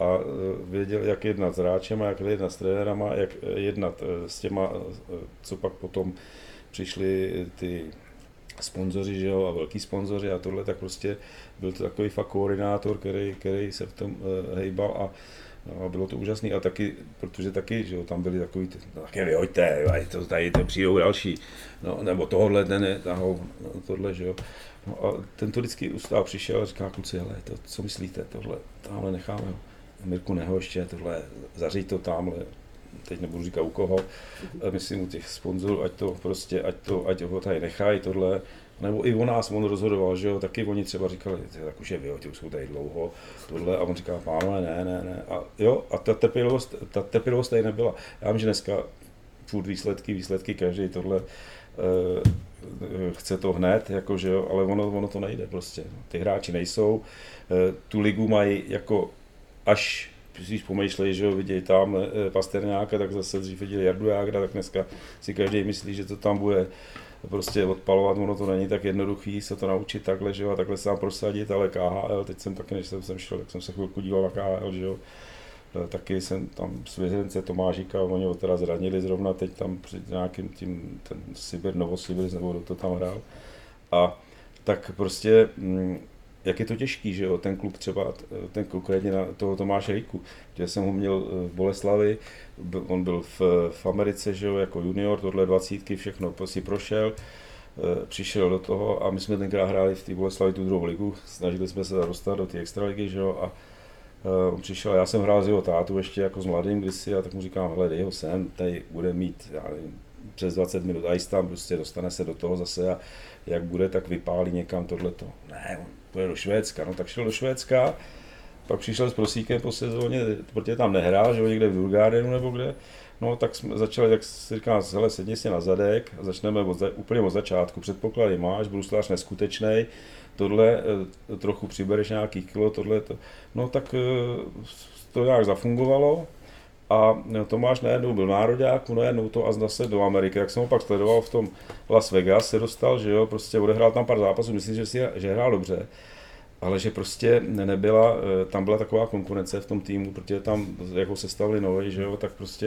a věděl, jak jednat s hráčem, jak jednat s trenérama, jak jednat s těma, co pak potom přišli ty sponzoři, že jo, a velký sponzoři a tohle, tak prostě byl to takový fakt koordinátor, který, který se v tom uh, hejbal a No, bylo to úžasné a taky, protože taky, že jo, tam byli takový, no, taky vyhoďte, to tady to přijdou další, no, nebo tohle, ne, taho, no, tohle, že jo. No a ten to vždycky ustál, přišel a říká, kluci, hele, to, co myslíte, tohle, tamhle necháme. Mirku Nehoště, tohle, zařiď to tamhle, teď nebudu říkat u koho, myslím u těch sponzorů, ať to prostě, ať to, ať ho tady nechají, tohle, nebo i o nás on rozhodoval, že jo, taky oni třeba říkali, tak už je vy, už jsou tady dlouho, tohle, a on říká, pánové, ne, ne, ne, a jo, a ta trpělivost, ta trpělivost tady nebyla. Já vím, že dneska furt výsledky, výsledky, každý tohle uh, chce to hned, jako, že jo, ale ono, ono to nejde prostě. Ty hráči nejsou, uh, tu ligu mají jako až když pomýšlej, že jo, vidějí tam eh, Pasterňáka, tak zase dřív viděli Jardu Jágra, tak dneska si každý myslí, že to tam bude prostě odpalovat, ono to není tak jednoduchý se to naučit takhle, že jo, a takhle se tam prosadit, ale KHL, teď jsem taky, než jsem, jsem šel, tak jsem se chvilku díval na KHL, že jo, e, taky jsem tam z vězence Tomášika, oni ho teda zranili zrovna teď tam před nějakým tím, ten Sibir, Novosibir, nebo kdo to tam hrál. A tak prostě mm, jak je to těžký, že jo, ten klub třeba, ten konkrétně na toho Tomáše Hejku, že jsem ho měl v Boleslavi, on byl v, v Americe, že jo, jako junior, tohle dvacítky, všechno si prošel, e, přišel do toho a my jsme tenkrát hráli v té Boleslavi tu druhou ligu, snažili jsme se dostat do té extraligy, že jo, a on přišel, já jsem hrál s jeho tátu ještě jako s mladým kdysi a tak mu říkám, hele, dej ho sem, tady bude mít, já nevím, přes 20 minut ice tam, prostě dostane se do toho zase a jak bude, tak vypálí někam tohleto. Ne, on půjde do Švédska, no tak šel do Švédska, pak přišel s Prosíkem po sezóně, protože tam nehrál, že jo, někde v Bulgárienu nebo kde, no tak jsme začali, jak si říkám, hele, sedni si na zadek a začneme od, úplně od začátku, předpoklady máš, bruslář neskutečný, tohle eh, trochu přibereš nějaký kilo, tohle, to, no tak eh, to nějak zafungovalo, a Tomáš najednou byl nároďák, najednou to a zase do Ameriky, jak jsem ho pak sledoval v tom Las Vegas, se dostal, že jo, prostě odehrál tam pár zápasů, myslím, že si že hrál dobře, ale že prostě nebyla, eh, tam byla taková konkurence v tom týmu, protože tam jako se stavili nové, že jo, tak prostě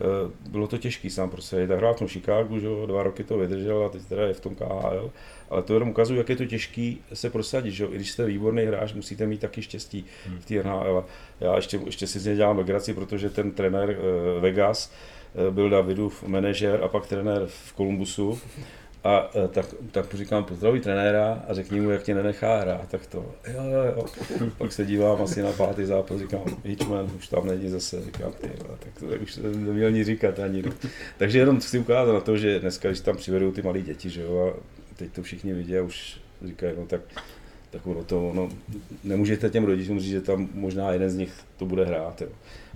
eh, bylo to těžký sám prostě. Tak hrál v tom Chicagu, že jo, dva roky to vydržel a teď teda je v tom KHL, ale to jenom ukazuje, jak je to těžký se prosadit, že jo, i když jste výborný hráč, musíte mít taky štěstí v té NHL. Já ještě, ještě si z něj dělám legraci, protože ten trenér eh, Vegas, byl Davidův manažer a pak trenér v Kolumbusu a e, tak, tak říkám, pozdraví trenéra a řekni mu, jak tě nenechá hrát, tak to, jo, jo, jo. Pak se dívám asi na pátý zápas, říkám, Hitchman už tam není zase, říkám, ty, tak to už neměl nic říkat ani. No. Takže jenom chci ukázat na to, že dneska, když tam přivedou ty malé děti, že jo, a teď to všichni vidí a už říkají, no tak tak ono to, no, nemůžete těm rodičům říct, že tam možná jeden z nich to bude hrát, jo.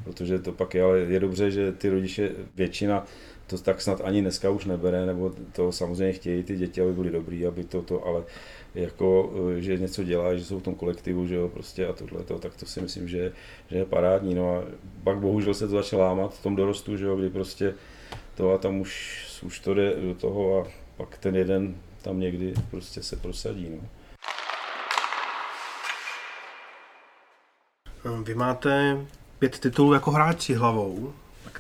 protože to pak je, ale je dobře, že ty rodiče, většina to tak snad ani dneska už nebere, nebo to samozřejmě chtějí ty děti, aby byly dobrý, aby to, to ale jako, eh, že něco dělá, že jsou v tom kolektivu, že jo, prostě a tohle, to, tak to si myslím, že, že je parádní, no a pak bohužel se to začalo lámat v tom dorostu, že jo, kdy prostě to a tam už, už to jde do toho a pak ten jeden tam někdy prostě se prosadí, no. Vy máte pět titulů jako hráči hlavou,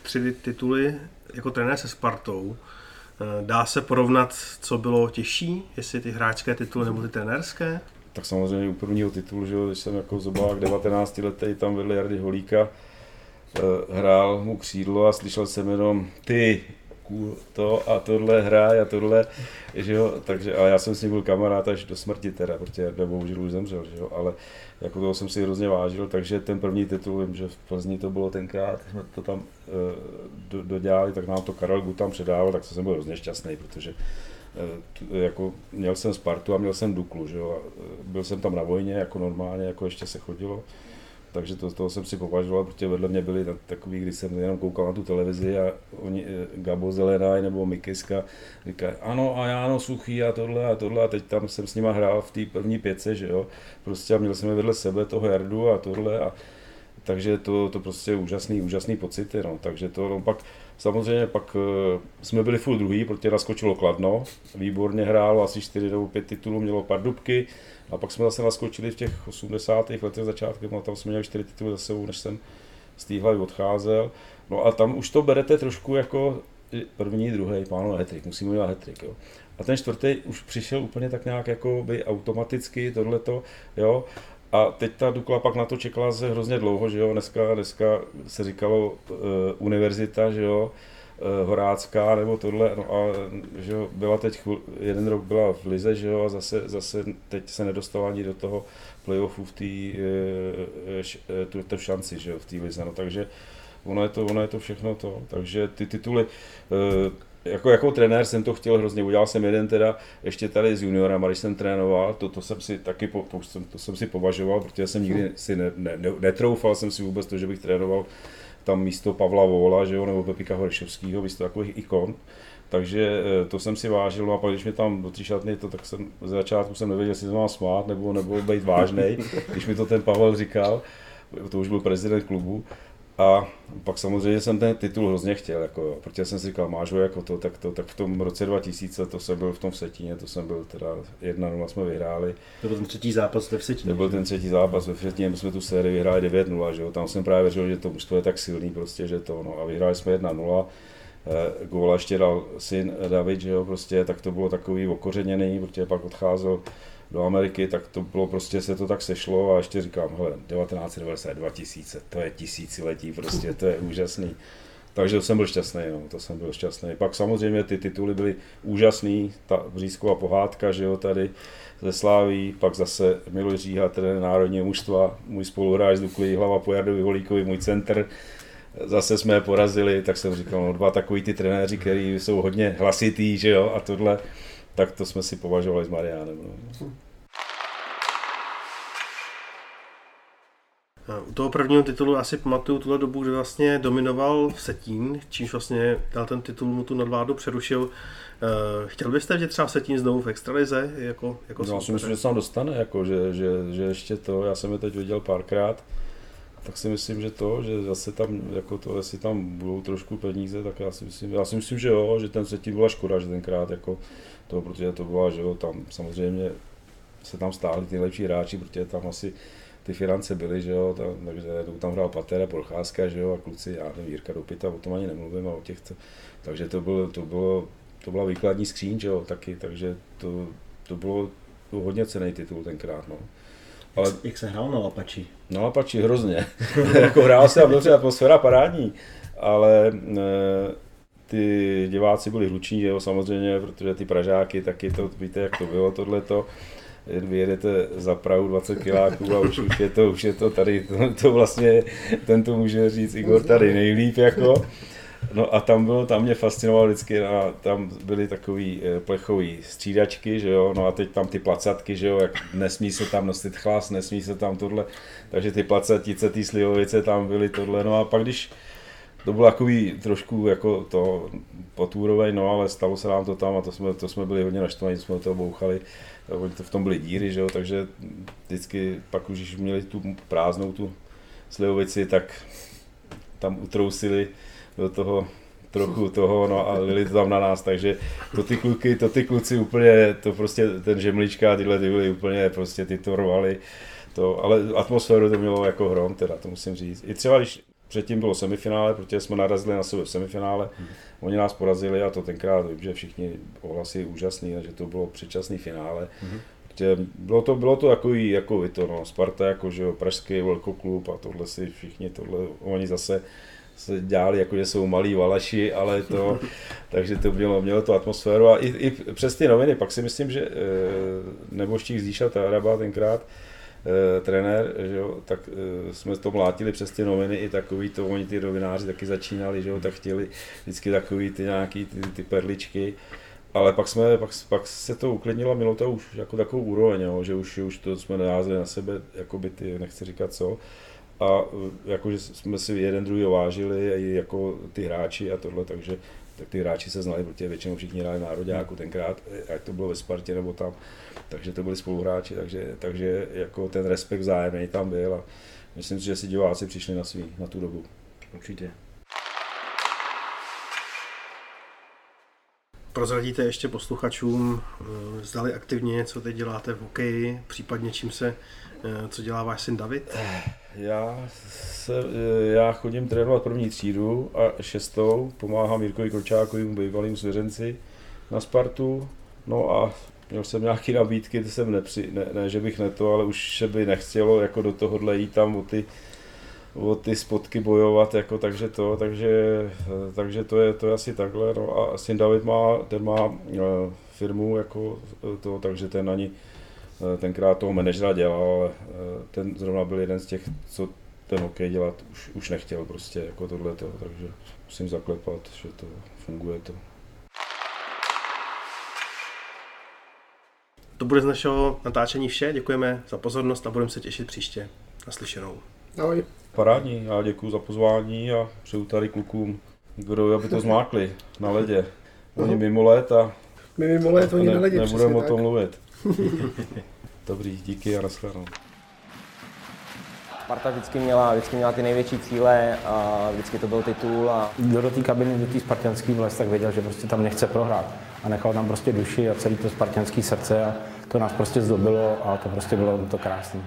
tři tituly jako trenér se Spartou, eh, dá se porovnat, co bylo těžší, jestli ty hráčské tituly nebo ty trenérské? Tak samozřejmě u prvního titulu, že když jsem jako zobák 19 letý tam vedle Jardy Holíka, eh, hrál mu křídlo a slyšel jsem jenom ty, to a tohle hraje a tohle, že jo, takže, a já jsem s ním byl kamarád až do smrti teda, protože Jarda bohužel už zemřel, že jo, ale jako toho jsem si hrozně vážil, takže ten první titul, vím, že v Plzni to bylo tenkrát, jsme to tam uh, do, dodělali, tak nám to Karel Gutam předával, tak jsem byl hrozně šťastný, protože uh, jako měl jsem Spartu a měl jsem Duklu, že jo, a byl jsem tam na vojně, jako normálně, jako ještě se chodilo, takže to, toho jsem si považoval, protože vedle mě byli takový, když jsem jenom koukal na tu televizi a oni, eh, Gabo Zelenaj nebo Mikiska říkají, ano a Jáno Suchý a tohle a tohle a teď tam jsem s nima hrál v té první pěce, že jo, prostě a měl jsem je vedle sebe toho Jardu a tohle a takže to, to prostě je úžasný, úžasný pocit, no. takže to no, pak samozřejmě pak uh, jsme byli furt druhý, protože naskočilo Kladno, výborně hrálo, asi 4 nebo 5 titulů, mělo dubky, a pak jsme zase naskočili v těch 80. letech začátkem a tam jsme měli 4 tituly za sebou, než jsem z té hlavy odcházel. No a tam už to berete trošku jako první, druhý, pánové hetrik, musíme udělat hetrik, jo. A ten čtvrtý už přišel úplně tak nějak jako by automaticky, tohleto, jo. A teď ta Dukla pak na to čekala se hrozně dlouho, že jo, dneska, dneska se říkalo uh, univerzita, že jo, uh, Horácká nebo tohle, no a že jo, byla teď, chvil, jeden rok byla v Lize, že jo, a zase, zase teď se nedostala ani do toho playoffu v té uh, uh, šanci, že jo, v té Lize, no takže ono je, to, ono je to všechno to, takže ty tituly, uh, jako, jako trenér jsem to chtěl hrozně, udělal jsem jeden teda ještě tady s juniorem, když jsem trénoval, to, to jsem si taky po, to, to jsem si považoval, protože jsem nikdy si ne, ne, ne, netroufal jsem si vůbec to, že bych trénoval tam místo Pavla Vola, že jo, nebo Pepika Horšovského, místo takových ikon. Takže eh, to jsem si vážil, no a pak když mi tam do šatny, to, tak jsem z začátku jsem nevěděl, jestli to mám smát nebo, nebo být vážnej, když mi to ten Pavel říkal, to už byl prezident klubu, a pak samozřejmě jsem ten titul hrozně chtěl, jako protože jsem si říkal, máš ho jako to, tak to, tak v tom roce 2000, to jsem byl v tom Vsetíně, to jsem byl teda 1-0 jsme vyhráli. To byl ten třetí zápas ve Vsetíně. To byl ten třetí zápas ve Vsetíně, my jsme tu sérii vyhráli 9-0, že jo, tam jsem právě věřil, že to mužstvo je tak silný prostě, že to, no a vyhráli jsme 1-0. E, góla ještě dal syn David, že jo, prostě, tak to bylo takový okořeněný, protože pak odcházel do Ameriky, tak to bylo prostě, se to tak sešlo a ještě říkám, hele, 1990, 2000, to je tisíciletí prostě, to je úžasný. Takže to jsem byl šťastný, no, to jsem byl šťastný. Pak samozřejmě ty tituly byly úžasný, ta Břízková pohádka, že jo, tady ze Sláví, pak zase Miloš Říha, trenér národního mužstva, můj spoluhráč z Dukly, hlava po Jardovi Holíkovi, můj center, zase jsme je porazili, tak jsem říkal, no dva takový ty trenéři, kteří jsou hodně hlasitý, že jo, a tohle, tak to jsme si považovali s Mariánem. No. U toho prvního titulu asi pamatuju tuhle dobu, kdy vlastně dominoval v Setín, čímž vlastně dal ten titul mu tu nadvládu přerušil. Eh, chtěl byste vidět třeba Setín znovu v extralize? Jako, jako no, já si myslím, že se tam dostane, jako, že, že, že, ještě to, já jsem je teď viděl párkrát, tak si myslím, že to, že zase tam, jako to, jestli tam budou trošku peníze, tak já si myslím, já si myslím, že jo, že ten Setín byla škoda, že tenkrát jako to, protože to byla, že jo, tam samozřejmě se tam stáli ty nejlepší hráči, protože tam asi ty finance byly, že jo, tam, takže tam hrál Patera, Procházka, že jo, a kluci, já nevím, Jirka Dopita, o tom ani nemluvím, a o těch, takže to bylo, to bylo, to byla výkladní skříň, že jo, taky, takže to, to bylo to hodně cený titul tenkrát, no. Ale, jak, jak se hrál na Lapači? Na Lapači hrozně. jako hrál se a dobře, atmosféra parádní, ale e, ty diváci byli hluční, jo, samozřejmě, protože ty Pražáky, taky to, víte, jak to bylo, tohleto jen vyjedete za Prahu 20 kiláků a už, už, je to, už je to tady, to, to vlastně, ten to může říct Igor tady nejlíp jako. No a tam bylo, tam mě fascinovalo vždycky, a tam byly takový eh, plechový střídačky, že jo, no a teď tam ty placatky, že jo, jak nesmí se tam nosit chlas, nesmí se tam tohle, takže ty placatice, ty slivovice tam byly tohle, no a pak když to bylo takový trošku jako to potůrovej, no ale stalo se nám to tam a to jsme, to jsme byli hodně naštvaní, jsme to bouchali, oni to v tom byly díry, že jo, takže vždycky pak už, když měli tu prázdnou tu slivovici, tak tam utrousili do toho trochu toho, no a lili to tam na nás, takže to ty kluky, to ty kluci úplně, to prostě ten žemlička, tyhle ty byly úplně, prostě ty to rvali, to, ale atmosféru to mělo jako hrom, teda to musím říct. I třeba když předtím bylo semifinále, protože jsme narazili na sebe v semifinále. Hmm. Oni nás porazili a to tenkrát vím, že všichni ohlasy úžasný, že to bylo předčasný finále. Hmm. Protože bylo to, bylo to takový, jako vy to, no, Sparta, jako, že jo, pražský velkoklub a tohle si všichni, tohle, oni zase se dělali, jako že jsou malí valaši, ale to, takže to mělo, mělo tu atmosféru a i, i přes ty noviny, pak si myslím, že e, neboštík Zíša Taraba tenkrát, e, trenér, že jo, tak e, jsme to mlátili přes ty noviny i takový to, oni ty novináři taky začínali, že jo, tak chtěli vždycky takový ty nějaký ty, ty perličky, ale pak, jsme, pak, pak se to uklidnilo, mělo to už jako takovou úroveň, jo, že už, už to jsme neházeli na sebe, jako by ty, nechci říkat co, a jakože jsme si jeden druhý vážili, jako ty hráči a tohle, takže tak ty hráči se znali, protože většinou všichni hráli národňáku tenkrát, ať to bylo ve Spartě nebo tam, takže to byli spoluhráči, takže, takže jako ten respekt vzájemný tam byl a myslím si, že si diváci přišli na svý, na tu dobu. Určitě. prozradíte ještě posluchačům, eh, zdali aktivně, co teď děláte v hokeji, případně čím se, co dělá váš syn David? Já, se, eh, já chodím trénovat první třídu a šestou, pomáhám Jirkovi Kročákovi, bývalým svěřenci na Spartu. No a měl jsem nějaké nabídky, to jsem nepři, ne, ne, že bych ne to, ale už se by nechtělo jako do tohohle jít tam o ty, o ty spotky bojovat, jako, takže to, takže, takže to, je, to je asi takhle. No a syn David má, ten má firmu, jako to, takže ten ani tenkrát toho manažera dělal, ale ten zrovna byl jeden z těch, co ten hokej dělat už, už nechtěl prostě jako tohle, takže musím zaklepat, že to funguje to. To bude z našeho natáčení vše. Děkujeme za pozornost a budeme se těšit příště. Naslyšenou. Ahoj. Parádní, já děkuji za pozvání a přeju tady klukům Igorovi, aby to zmákli na ledě. Oni mimo let a My mimo let, oni ne, na ledě, nebudeme o tom tak. mluvit. Dobrý, díky a nashledanou. Sparta vždycky měla, vždycky měla ty největší cíle a vždycky to byl titul a Kdo do té kabiny, do té spartianské vlez, tak věděl, že prostě tam nechce prohrát. A nechal tam prostě duši a celý to spartianské srdce a to nás prostě zdobilo a to prostě bylo to krásné.